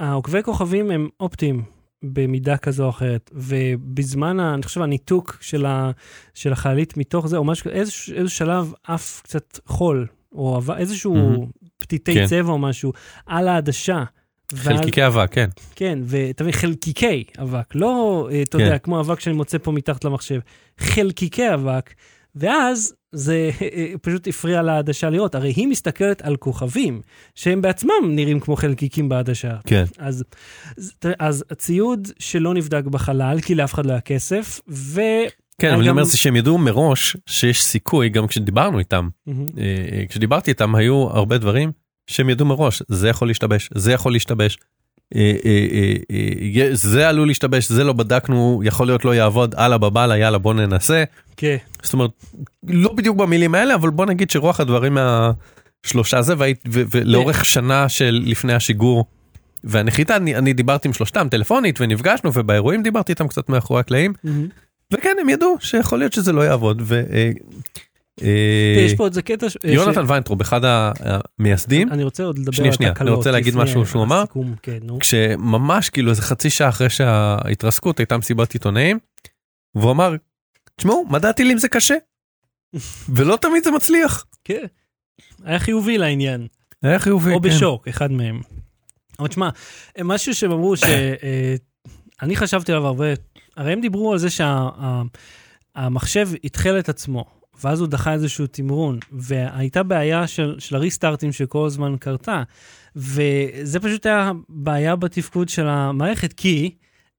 והעוקבי כוכבים הם אופטיים במידה כזו או אחרת, ובזמן, אני חושב, הניתוק של, ה, של החללית מתוך זה, או משהו, כזה, איזשהו, איזשהו שלב עף קצת חול, או איזשהו מהמם. פתיתי כן. צבע או משהו, על העדשה. ואז- חלקיקי אבק, כן. כן, ואתה מבין, חלקיקי אבק, לא, אה, אתה כן. יודע, כמו אבק שאני מוצא פה מתחת למחשב, חלקיקי אבק, ואז זה אה, פשוט הפריע לעדשה לראות. הרי היא מסתכלת על כוכבים, שהם בעצמם נראים כמו חלקיקים בעדשה. כן. אז, אז, הציוד שלא נבדק בחלל, כי לאף אחד לא היה כסף, ו... כן, אבל אני אומר זה שהם ידעו מראש שיש סיכוי, גם כשדיברנו איתם. אה, אה, כשדיברתי איתם היו הרבה דברים שהם ידעו מראש, זה יכול להשתבש, זה יכול להשתבש. אה, אה, אה, זה עלול להשתבש, זה לא בדקנו, יכול להיות לא יעבוד, אללה בבאללה, יאללה בוא ננסה. כן, זאת אומרת, לא בדיוק במילים האלה, אבל בוא נגיד שרוח הדברים מהשלושה זה, ולאורך שנה של לפני השיגור והנחיתה, אני, אני דיברתי עם שלושתם טלפונית ונפגשנו, ובאירועים דיברתי איתם קצת מאחורי הקלעים. וכן, הם ידעו שיכול להיות שזה לא יעבוד. ו, אה, אה, תראה, יש פה עוד איזה קטע... ש- יונתן ויינטרופ, אחד המייסדים, אני רוצה עוד לדבר שנייה, על שנייה, תקלות. אני רוצה להגיד משהו שהוא אמר. כן. כשממש כאילו איזה חצי שעה אחרי שההתרסקות הייתה מסיבת עיתונאים, והוא אמר, תשמעו, מדע טילים זה קשה, ולא תמיד זה מצליח. כן. היה חיובי לעניין. היה חיובי, או כן. בשוק, אחד מהם. אבל תשמע, משהו שהם אמרו שאני חשבתי עליו הרבה, הרי הם דיברו על זה שהמחשב התחיל את עצמו, ואז הוא דחה איזשהו תמרון, והייתה בעיה של, של הריסטארטים שכל הזמן קרתה, וזה פשוט היה בעיה בתפקוד של המערכת, כי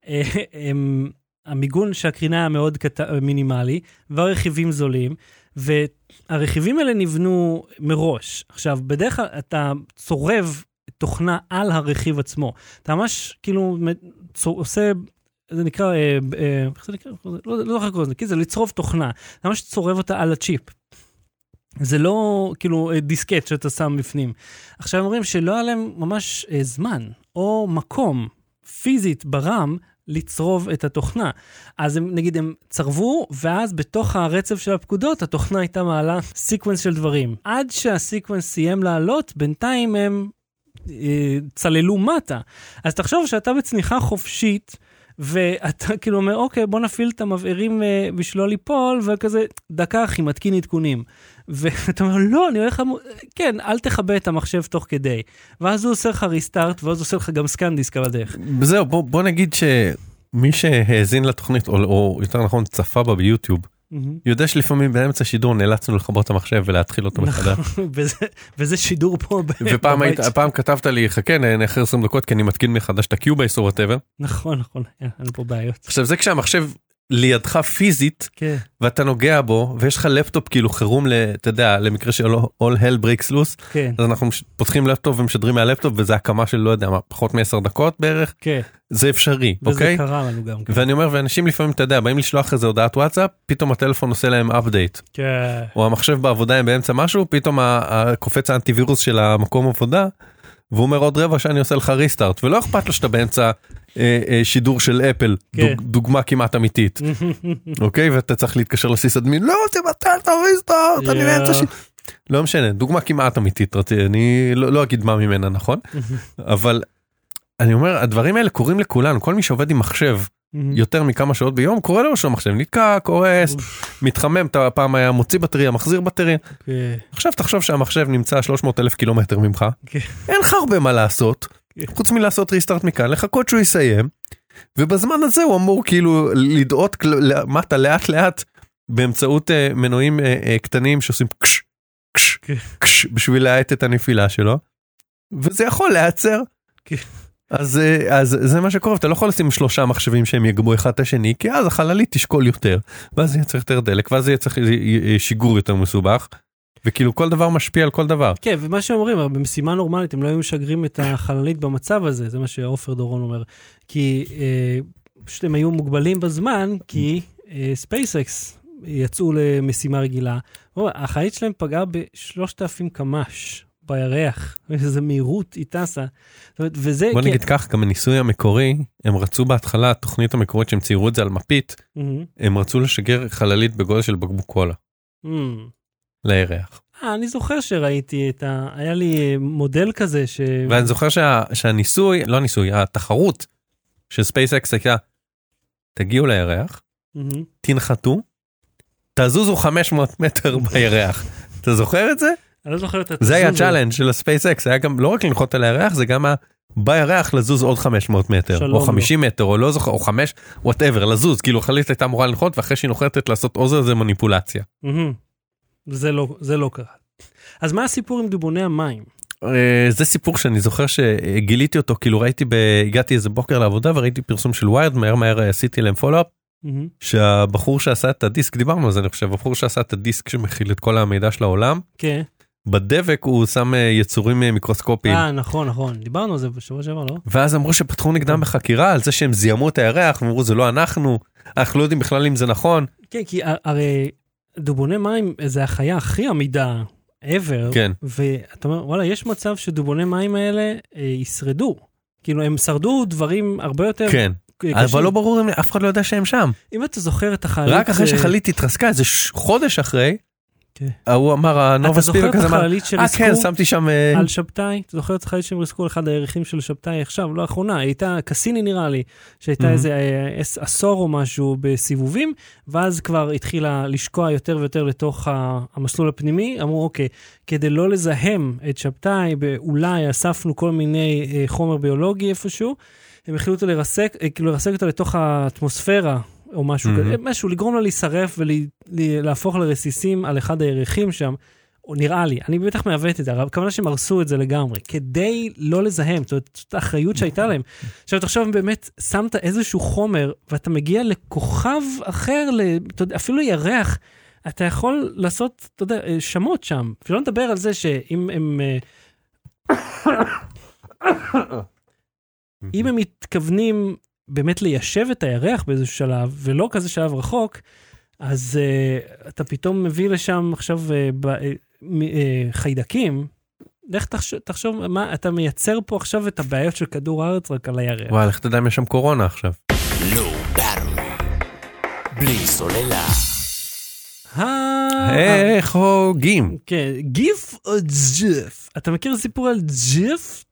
אה, הם, המיגון של הקרינה היה מאוד קט... מינימלי, והרכיבים זולים, והרכיבים האלה נבנו מראש. עכשיו, בדרך כלל אתה צורב תוכנה על הרכיב עצמו. אתה ממש כאילו צור, עושה, זה נקרא, אה, אה, איך זה נקרא? לא, לא זוכר קוראים לזה, כי זה לצרוב תוכנה. אתה ממש צורב אותה על הצ'יפ. זה לא כאילו אה, דיסקט שאתה שם בפנים. עכשיו אומרים שלא היה להם ממש אה, זמן או מקום פיזית ב RAM לצרוב את התוכנה. אז הם, נגיד, הם צרבו, ואז בתוך הרצף של הפקודות, התוכנה הייתה מעלה sequence של דברים. עד שה sequence סיים לעלות, בינתיים הם אה, צללו מטה. אז תחשוב שאתה בצניחה חופשית, ואתה כאילו אומר, אוקיי, בוא נפעיל את המבערים אה, בשביל לא ליפול, וכזה, דקה אחי, מתקין עדכונים. ואתה אומר, לא, אני הולך... כן, אל תכבה את המחשב תוך כדי. ואז הוא עושה לך restart, ואז הוא עושה לך גם ScanDisk על הדרך. זהו, בוא, בוא נגיד שמי שהאזין לתוכנית, או, או יותר נכון צפה בה ביוטיוב. יודע שלפעמים באמצע שידור נאלצנו לכבות את המחשב ולהתחיל אותו מחדש. וזה, וזה שידור פה ופעם בבית היית, פעם כתבת לי, חכה, נאחר 20 דקות כי אני מתקין מחדש את הקיובייס או whatever. נכון, נכון, אין פה בעיות. עכשיו זה כשהמחשב לידך פיזית כן, ואתה נוגע בו ויש לך לפטופ כאילו חירום, ל- אתה יודע, למקרה של all hell breaks loose, כן, אז אנחנו פותחים לפטופ ומשדרים מהלפטופ וזה הקמה של לא יודע מה, פחות מ-10 דקות בערך, כן. זה אפשרי, וזה אוקיי? קרה לנו גם. כן. ואני אומר, ואנשים לפעמים, אתה יודע, באים לשלוח איזה הודעת וואטסאפ, פתאום הטלפון עושה להם update, כן. או המחשב בעבודה הם באמצע משהו, פתאום קופץ האנטיווירוס של המקום עבודה, והוא אומר עוד רבע שעה אני עושה לך restart, ולא אכפת לו שאתה באמצע שידור של אפל, כן. דוג, דוגמה כמעט אמיתית, אוקיי? ואתה צריך להתקשר ל sysadmin, לא, תבטל את ה restart, אני. באמצע ש... לא משנה, דוגמה כמעט אמיתית, אני לא, לא אגיד מה ממנה, נכון? אבל אני אומר, הדברים האלה קורים לכולנו, כל מי שעובד עם מחשב, יותר מכמה שעות ביום קורה לו שהמחשב נתקע כועס מתחמם אתה פעם היה מוציא בטריה מחזיר בטריה כן. עכשיו תחשוב שהמחשב נמצא 300 אלף קילומטר ממך כן. אין לך הרבה מה לעשות. חוץ מלעשות ריסטארט מכאן לחכות שהוא יסיים ובזמן הזה הוא אמור כאילו לדאות למטה לאט לאט באמצעות אה, מנועים אה, אה, קטנים שעושים קש קש כן. קש בשביל להאט את הנפילה שלו וזה יכול להיעצר. כן. אז, אז זה מה שקורה, אתה לא יכול לשים שלושה מחשבים שהם יגבו אחד את השני, כי אז החללית תשקול יותר, ואז יהיה צריך יותר דלק, ואז יהיה צריך שיגור יותר מסובך, וכאילו כל דבר משפיע על כל דבר. כן, ומה שאומרים, במשימה נורמלית הם לא היו משגרים את החללית במצב הזה, זה מה שעופר דורון אומר. כי אה, פשוט הם היו מוגבלים בזמן, כי SpaceX יצאו למשימה רגילה. החללית שלהם פגעה ב-3,000 קמ"ש בירח, איזה מהירות היא טסה. וזה... בוא כי- נגיד כך, גם הניסוי המקורי, הם רצו בהתחלה, התוכנית המקורית שהם ציירו את זה על מפית, מהמם. הם רצו לשגר חללית בגודל של בקבוק קולה מהמם. לירח. אה, אני זוכר שראיתי את ה... היה לי אה, מודל כזה ש... ואני זוכר שה, שהניסוי, לא הניסוי, התחרות של SpaceX הייתה, תגיעו לירח, מהמם. תנחתו, תזוזו 500 מטר בירח. אתה זוכר את זה? אני לא זוכר את זה היה התזוז הזה. challenge של ה SpaceX, היה גם לא רק לנחות על הירח, זה גם ה... בירח לזוז עוד 500 מטר, או לו. 50 מטר, או לא זוכר, או 5, whatever, לזוז, כאילו החללית הייתה אמורה לנחות, ואחרי שהיא נוחתת לעשות עוד איזה מניפולציה. מהמם. זה לא, זה לא קרה. אז מה הסיפור עם דובוני המים? אה, זה סיפור שאני זוכר שגיליתי אותו, כאילו ראיתי, ב... הגעתי איזה בוקר לעבודה וראיתי פרסום של Wired, מהר מהר עשיתי להם follow up, מהמם. שהבחור שעשה את הדיסק, דיברנו על זה אני חושב, הבחור שעשה את הדיסק שמכיל את כל המידע של העולם, כן. בדבק הוא שם אה, יצורים אה, מיקרוסקופיים. אה, נכון, נכון. דיברנו על זה בשבוע שעבר, לא? ואז אמרו שפתחו נגדם בחקירה על זה שהם זיהמו את הירח, ואמרו זה לא אנחנו, אנחנו לא יודעים בכלל אם זה נכון. כן, כי הרי דובוני מים זה החיה הכי עמידה ever, כן. ואתה אומר, וואלה, יש מצב שדובוני מים האלה אה, ישרדו. כאילו, הם שרדו דברים הרבה יותר כן, קשים. אבל לא ברור אף אחד לא יודע שהם שם. אם אתה זוכר את החללית... רק אחרי אה, שחלית התרסקה, איזה חודש אחרי, כן. ההוא אמר, הנובה את כזה אמר, אה כן, שמתי שם... אה, על שבתאי? אתה זוכר את החללית שהם ריסקו על אחד הירחים של שבתאי עכשיו, לא האחרונה, הייתה קסיני נראה לי, שהייתה Mhm. איזה אה, עש- עשור או משהו בסיבובים, ואז כבר התחילה לשקוע יותר ויותר לתוך המסלול הפנימי, אמרו אוקיי, כדי לא לזהם את שבתאי, אולי אספנו כל מיני אה, חומר ביולוגי איפשהו, הם החליטו לרסק, אה, כאילו לרסק אותה לתוך האטמוספירה. או משהו Mhm. כזה, משהו, לגרום לה להישרף ולהפוך לרסיסים על אחד הירחים שם, נראה לי, אני בטח מעוות את זה, הכוונה שהם הרסו את זה לגמרי, כדי לא לזהם, זאת אומרת, זאת האחריות שהייתה להם. עכשיו, תחשוב באמת שמת איזשהו חומר, ואתה מגיע לכוכב אחר, אפילו ירח, אתה יכול לעשות, אתה יודע, אה, שמות שם. שלא נדבר על זה שאם הם... אה, אם הם מתכוונים באמת ליישב את הירח באיזשהו שלב, ולא כזה שלב רחוק, אז uh, אתה פתאום מביא לשם עכשיו uh, ב, uh, מ, uh, חיידקים. לך תחשוב, תחשוב מה, אתה מייצר פה עכשיו את הבעיות של כדור הארץ רק על הירח. וואי, לך תדע אם יש שם קורונה עכשיו. Battery. בלי סוללה. איך הוגים? כן, גיף או ג'יף? אתה מכיר סיפור על ג'יף?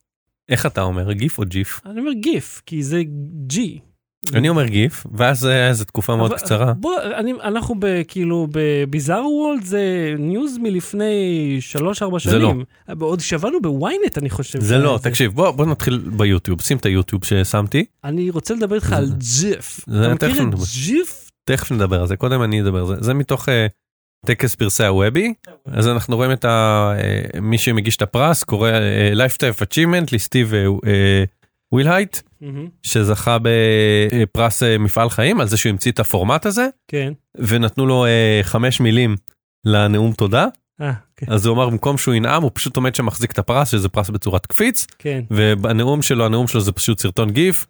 איך אתה אומר, גיף או ג'יף? אני אומר גיף, כי זה G. אני אומר גיף, ואז זה היה תקופה מאוד קצרה. בוא, אני, אנחנו ב, כאילו ב bizarro world זה news מלפני 3-4 שנים. זה לא. עוד שבענו ב ynet אני חושב. זה לא, את תקשיב, בוא בוא נתחיל ביוטיוב, שים את היוטיוב ששמתי, אני רוצה לדבר איתך על ג'יף. זה אתה מכיר את. ג'יף? תכף נדבר על זה, קודם אני אדבר על זה. זה מתוך אה, טקס פרסי ה Webby, אז אנחנו רואים את ה- אה, מי שמגיש את הפרס, קורא Lifetime Achievement לסטיב ווילהייט, מהמם, שזכה בפרס אה, מפעל חיים על זה שהוא המציא את הפורמט הזה, כן. ונתנו לו אה, חמש מילים לנאום תודה, אה, כן, אז הוא אמר במקום שהוא ינאם הוא פשוט עומד שם מחזיק את הפרס שזה פרס בצורת קפיץ כן. ובנאום שלו הנאום שלו זה פשוט סרטון גיף.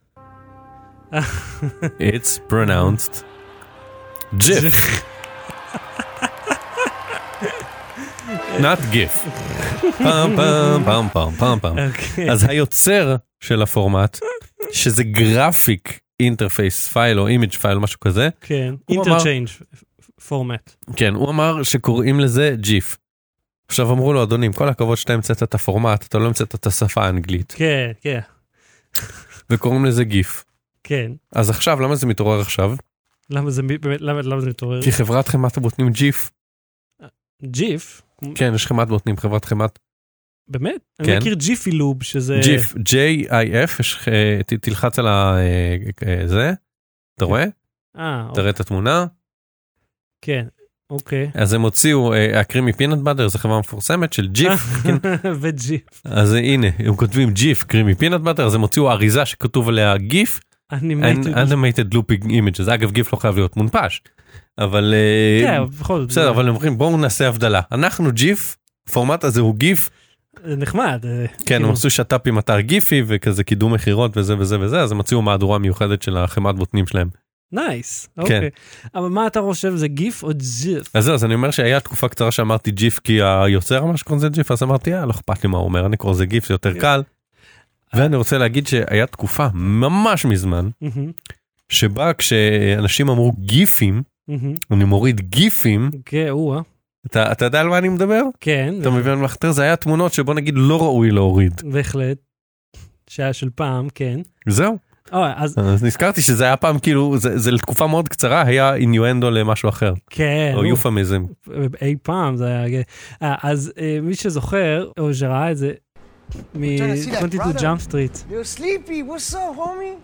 It's pronounced GIF, not GIF. פעם פעם פעם פעם פעם פעם. אוקיי. אז היוצר של הפורמט שזה Graphic Interface File או Image File משהו כזה כן, Interchange Format. כן הוא אמר שקוראים לזה GIF. עכשיו אמרו לו אדוני עם כל הכבוד שאתה המצאת את הפורמט אתה לא המצאת את השפה האנגלית כן, כן, וקוראים לזה GIF. כן. אז עכשיו למה זה מתעורר עכשיו? למה זה באמת, למה למה זה מתעורר? כי חברת חמאת הבוטנים Jif, Jif? כן יש חמאת בוטנים חברת חמאת באמת? כן. אני מכיר Jiffy Lube שזה... Jif, J-I-F, יש, אה, ת- תלחץ על ה... אה, אה, זה, אתה רואה? אה, תראה את התמונה. כן, אוקיי. אז הם הוציאו, הקרימי פינט באטר, זו חברה מפורסמת של ג'יף, כן. וג'יפ. אז הנה, הם כותבים ג'יף, קרימי פינט באטר, אז הם הוציאו אריזה שכתוב עליה גיף, animated looping images, אגב גיף לא חייב להיות מונפש, אבל אה, כן. בסדר, אבל הם אומרים בואו נעשה הבדלה, אנחנו ג'יף, הפורמט הזה הוא גיף, זה נחמד. אה, כן, כאילו, הם עשו שת"פ עם אתר Giphy וכזה קידום מכירות וזה וזה וזה, אז הם הוציאו מהדורה מיוחדת של החמאת בוטנים שלהם nice, אוקיי. אבל מה אתה חושב, זה גיף או ג'יף? אז זהו, אז אני אומר שהיה תקופה קצרה שאמרתי ג'יף כי היוצר אמר שקוראים לזה ג'יף, אז אמרתי, אה, לא אכפת לי מה הוא אומר, אני קורא לזה גיף, זה יותר כן. קל. ואני רוצה להגיד שהיה תקופה ממש מזמן, שבה כשאנשים אמרו גיפים. אני מוריד גיפים, כן, או-אה. אתה אתה יודע על מה אני מדבר? כן, אתה מבין על מה אחר? זה היה תמונות שבוא נגיד לא ראוי להוריד. בהחלט. שהיה של פעם, כן. זהו. או, אז אז נזכרתי שזה היה פעם כאילו, זה זה לתקופה מאוד קצרה, היה innuendo למשהו אחר. כן, או euphemism. אי פעם זה היה... אה, אז אה, מי שזוכר, או שראה את זה, את הסצנה מ-22 brother. Jump Street. Yo, Sleepy, what's up, homie?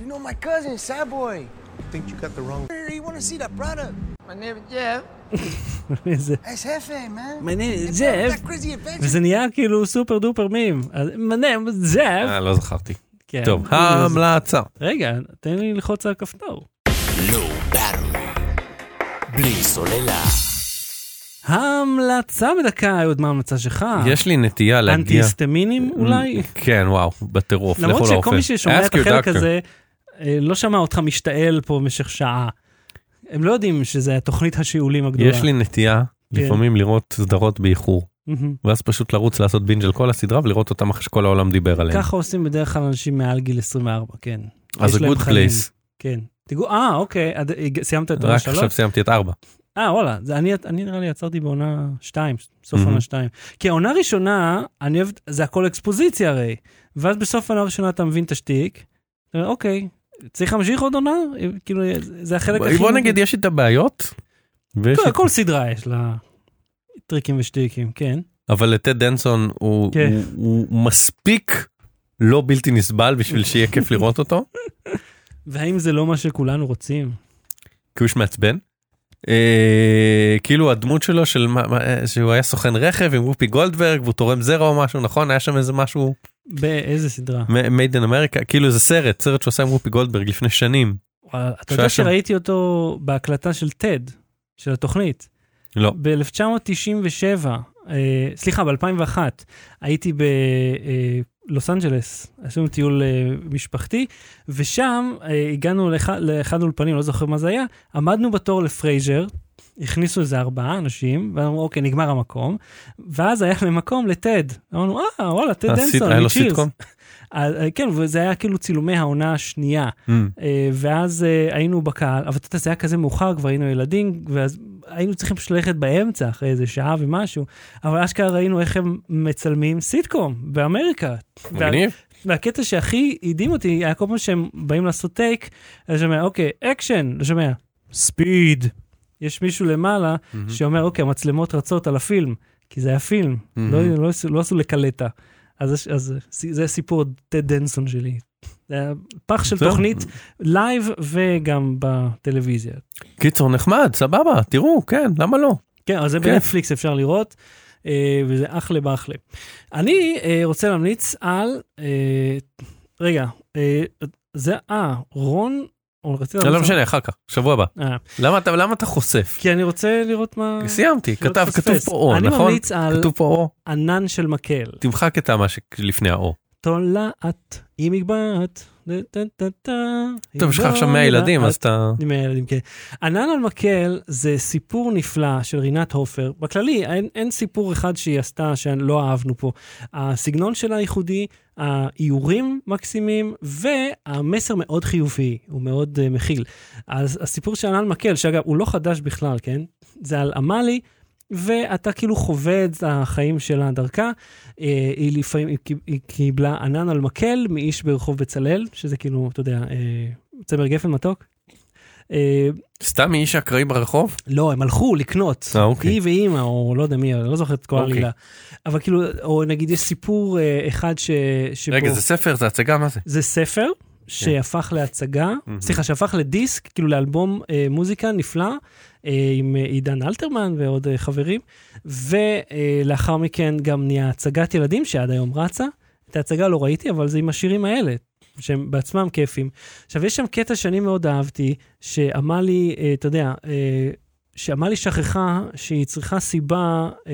You know my cousin, Sad Boy. Think you got the wrong You want to see that product? My name is Jeff. זה- That's Hefe, man. My name is It's Jeff. That crazy adventure. וזה נהיה כאילו סופר דופר מים. אז מנהל, זאב. אה, לא זכרתי. כן. טוב, ההמלצה. רגע, תן לי ללחוץ על הכפתור. בלי סוללה. המלצה בדקה, אהוד, מה ההמלצה שלך? יש לי נטייה להגיע... אנטי-היסטמינים אולי? כן, וואו, בטירוף. למרות לכו שכל לאופן. מי ששומע את החלק. הזה, לא שמע אותך משתעל פה במשך שעה. הם לא יודעים שזה תוכנית השיעולים הגדולה. יש לי נטייה כן. לפעמים לראות סדרות באיחור. ואז פשוט לרוץ לעשות בינג' על כל הסדרה ולראות אותם אחרי שכל העולם דיבר עליהם. ככה עושים בדרך כלל אנשים מעל גיל 24, כן. אז זה Good. Place. כן. תראו, אה, אוקיי, סיימת את עונה רק שלוש? עכשיו סיימתי את ארבע. אה, וואלה, זה אני, אני נראה לי עצרתי בעונה 2, סוף. עונה 2. כי העונה הראשונה, אני אוהב, זה הכל אקספוזיציה הרי. ואז בסוף העונה הראשונה אתה מבין את השטיק, אומר, אוקיי, צריך להמשיך עוד עונה? כאילו, זה החלק הכי... בוא נגיד יש איתה בעיות, ויש כל, סדרה יש לה טריקים ושטיקים, כן. אבל לטד דנסון הוא כן. הוא- הוא מספיק לא בלתי נסבל בשביל שיהיה כיף לראות אותו, והאם זה לא מה שכולנו רוצים? כי הוא איש מעצבן. אה, כאילו הדמות שלו של מה, מה, שהוא היה סוכן רכב עם וופי גולדברג והוא תורם זרע או משהו נכון היה שם איזה משהו באיזה סדרה? made in America כאילו איזה סרט סרט שעושה עם וופי גולדברג לפני שנים אתה יודע שראיתי אותו בהקלטה של טד, של התוכנית. לא ב-1997, אה, סליחה, ב-2001, הייתי בלוס אנג'לס, עשינו טיול אה, משפחתי, ושם אה, הגענו לאחד האולפנים, לא זוכר מה זה היה, עמדנו בתור לפרייזר, הכניסו איזה ארבעה אנשים, ואמרו, אוקיי, נגמר המקום, ואז היה להם מקום לטד. אמרנו, אה, וואלה, טד דנסון, היה לו מ-Cheers." סיטקום. אה, כן, וזה היה כאילו צילומי העונה השנייה. Mm. אה, ואז אה, היינו בקהל, אבל אתה יודע, זה היה כזה מאוחר, כבר היינו ילדים, ואז היינו צריכים פשוט ללכת באמצע, אחרי איזה שעה ומשהו, אבל אשכרה ראינו איך הם מצלמים סיטקום באמריקה. מגניב. והקטע שהכי הדהים אותי, היה כל פעם שהם באים לעשות טייק, אתה שומע, אוקיי, אקשן, אתה שומע, speed. יש מישהו למעלה שאומר, אוקיי, המצלמות רצות על הפילם, כי זה היה פילם, לא, לא, עשו- לא עשו לקלטת. אז, אז זה סיפור טד דנסון שלי. זה היה פח של. תוכנית לייב וגם בטלוויזיה. קיצור נחמד סבבה תראו כן למה לא. כן, אז זה כן. בנטפליקס אפשר לראות, אה, וזה אחלה באחלה. אני אה, רוצה להמליץ על, אה, רגע, זה, אה, רון, לא להמליץ משנה אחר כך שבוע הבא. אה, למה אתה למה אתה חוסף? כי אני רוצה לראות מה... סיימתי לא כתב. כתוב פה או אני נכון? ממליץ על כתוב פה או ענן של מקל. תמחק את מה שלפני האו. תולעת עם מגבעת. טוב יש לך עכשיו עם 100 ילדים. אז אתה עם הילדים, כן. ענן על מקל זה סיפור נפלא של רינת הופר. בכללי, אין, אין סיפור אחד שהיא עשתה שלא אהבנו פה. הסגנון שלה ייחודי, האיורים מקסימים, והמסר מאוד חיובי, הוא מאוד uh, מכיל. אז הסיפור של ענן מקל, שאגב, הוא לא חדש בכלל, כן? זה על עמלי. ואתה כאילו חווה את החיים שלה דרכה. אה, היא לפעמים, היא קיב- היא קיבלה ענן על מקל מאיש ברחוב בצלאל, שזה כאילו, אתה יודע, אה, צמר גפן מתוק. אה, סתם איש אקראי ברחוב? לא, הם הלכו לקנות. אה, אוקיי. היא ואימא, או לא יודע מי, אני לא זוכר את כל אוקיי. העלילה. אבל כאילו, או נגיד יש סיפור אחד ש... שבו... רגע זה ספר זה הצגה מה זה? זה ספר שהפך להצגה. סליחה, שהפך לדיסק, כאילו לאלבום מוזיקה נפלא, עם אה, עידן אלתרמן ועוד אה, חברים, ולאחר מכן גם נהיה הצגת ילדים שעד היום רצה. את ההצגה לא ראיתי, אבל זה עם השירים האלה, שהם בעצמם כיפים. עכשיו, יש שם קטע שאני מאוד אהבתי, שעמלי, אה, אתה יודע, אה, שעמלי שכחה שהיא צריכה סיבה אה,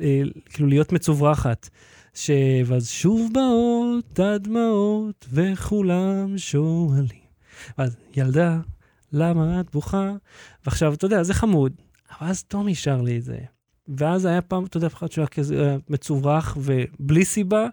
אה, כאילו להיות מצוברחת. ש... ואז שוב באות הדמעות וכולם שואלים. ואז ילדה, למה את בוכה? ועכשיו, אתה יודע, זה חמוד. אבל אז טומי שר לי את זה. ואז היה פעם, אתה יודע, אחד שהוא היה כזה אה, מצוברח ובלי סיבה,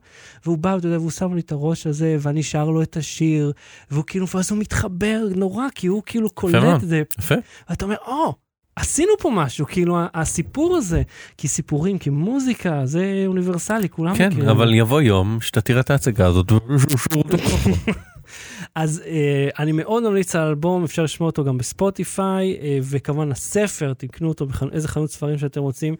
והוא בא, אתה יודע, והוא שם לי את הראש הזה, ואני שר לו את השיר, והוא כאילו, ואז הוא מתחבר נורא, כי הוא כאילו קולט. את זה. יפה. ואתה אומר, או, עשינו פה משהו, כאילו, הסיפור הזה, כי סיפורים, כי מוזיקה, זה אוניברסלי, כולם כן, מכירים. אבל יבוא יום שאתה תראה את ההצגה הזאת. אז אה, אני מאוד ממליץ על האלבום, אפשר לשמוע אותו גם בספוטיפיי, אה, וכמובן הספר, תקנו אותו באיזה חנות ספרים שאתם רוצים.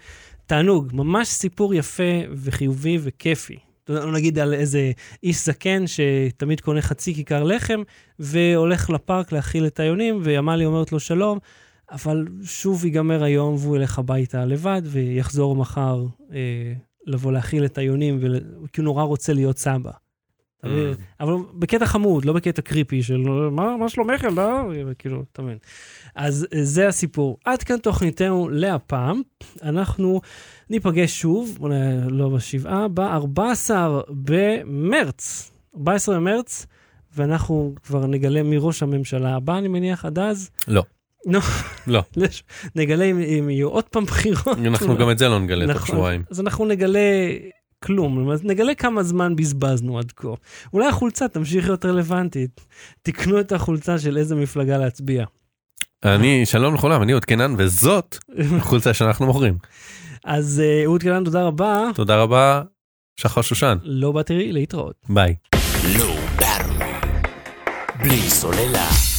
תענוג, ממש סיפור יפה וחיובי וכיפי. יודע, לא נגיד על איזה איש זקן שתמיד קונה חצי כיכר לחם, והולך לפארק להאכיל את היונים, ועמלי אומרת לו שלום, אבל שוב ייגמר היום והוא ילך הביתה לבד, ויחזור מחר אה, לבוא להאכיל את היונים, ול- כי הוא נורא רוצה להיות סבא. מבין? אבל בקטע חמוד, לא בקטע קריפי של מה, מה שלומך ילדה? כאילו, אתה מבין. אז אה, זה הסיפור. עד כאן תוכניתנו להפעם. אנחנו ניפגש שוב, לא בשבעה, ב-14 במרץ. 14 במרץ, ואנחנו כבר נגלה מי ראש הממשלה הבא, אני מניח, עד אז. לא. לא. לש- נגלה אם, אם יהיו עוד פעם בחירות. אנחנו גם את זה לא נגלה תוך נכון. שבועיים. אז אנחנו נגלה כלום, אז נגלה כמה זמן בזבזנו עד כה. אולי החולצה תמשיך להיות רלוונטית. תקנו את החולצה של איזה מפלגה להצביע. אני, שלום לכולם, אני עוד קנן, וזאת החולצה שאנחנו מוכרים. אז אה, אהוד קלן, תודה רבה. תודה רבה, שחר שושן. לא באטרי, להתראות. ביי. Battery. בלי סוללה.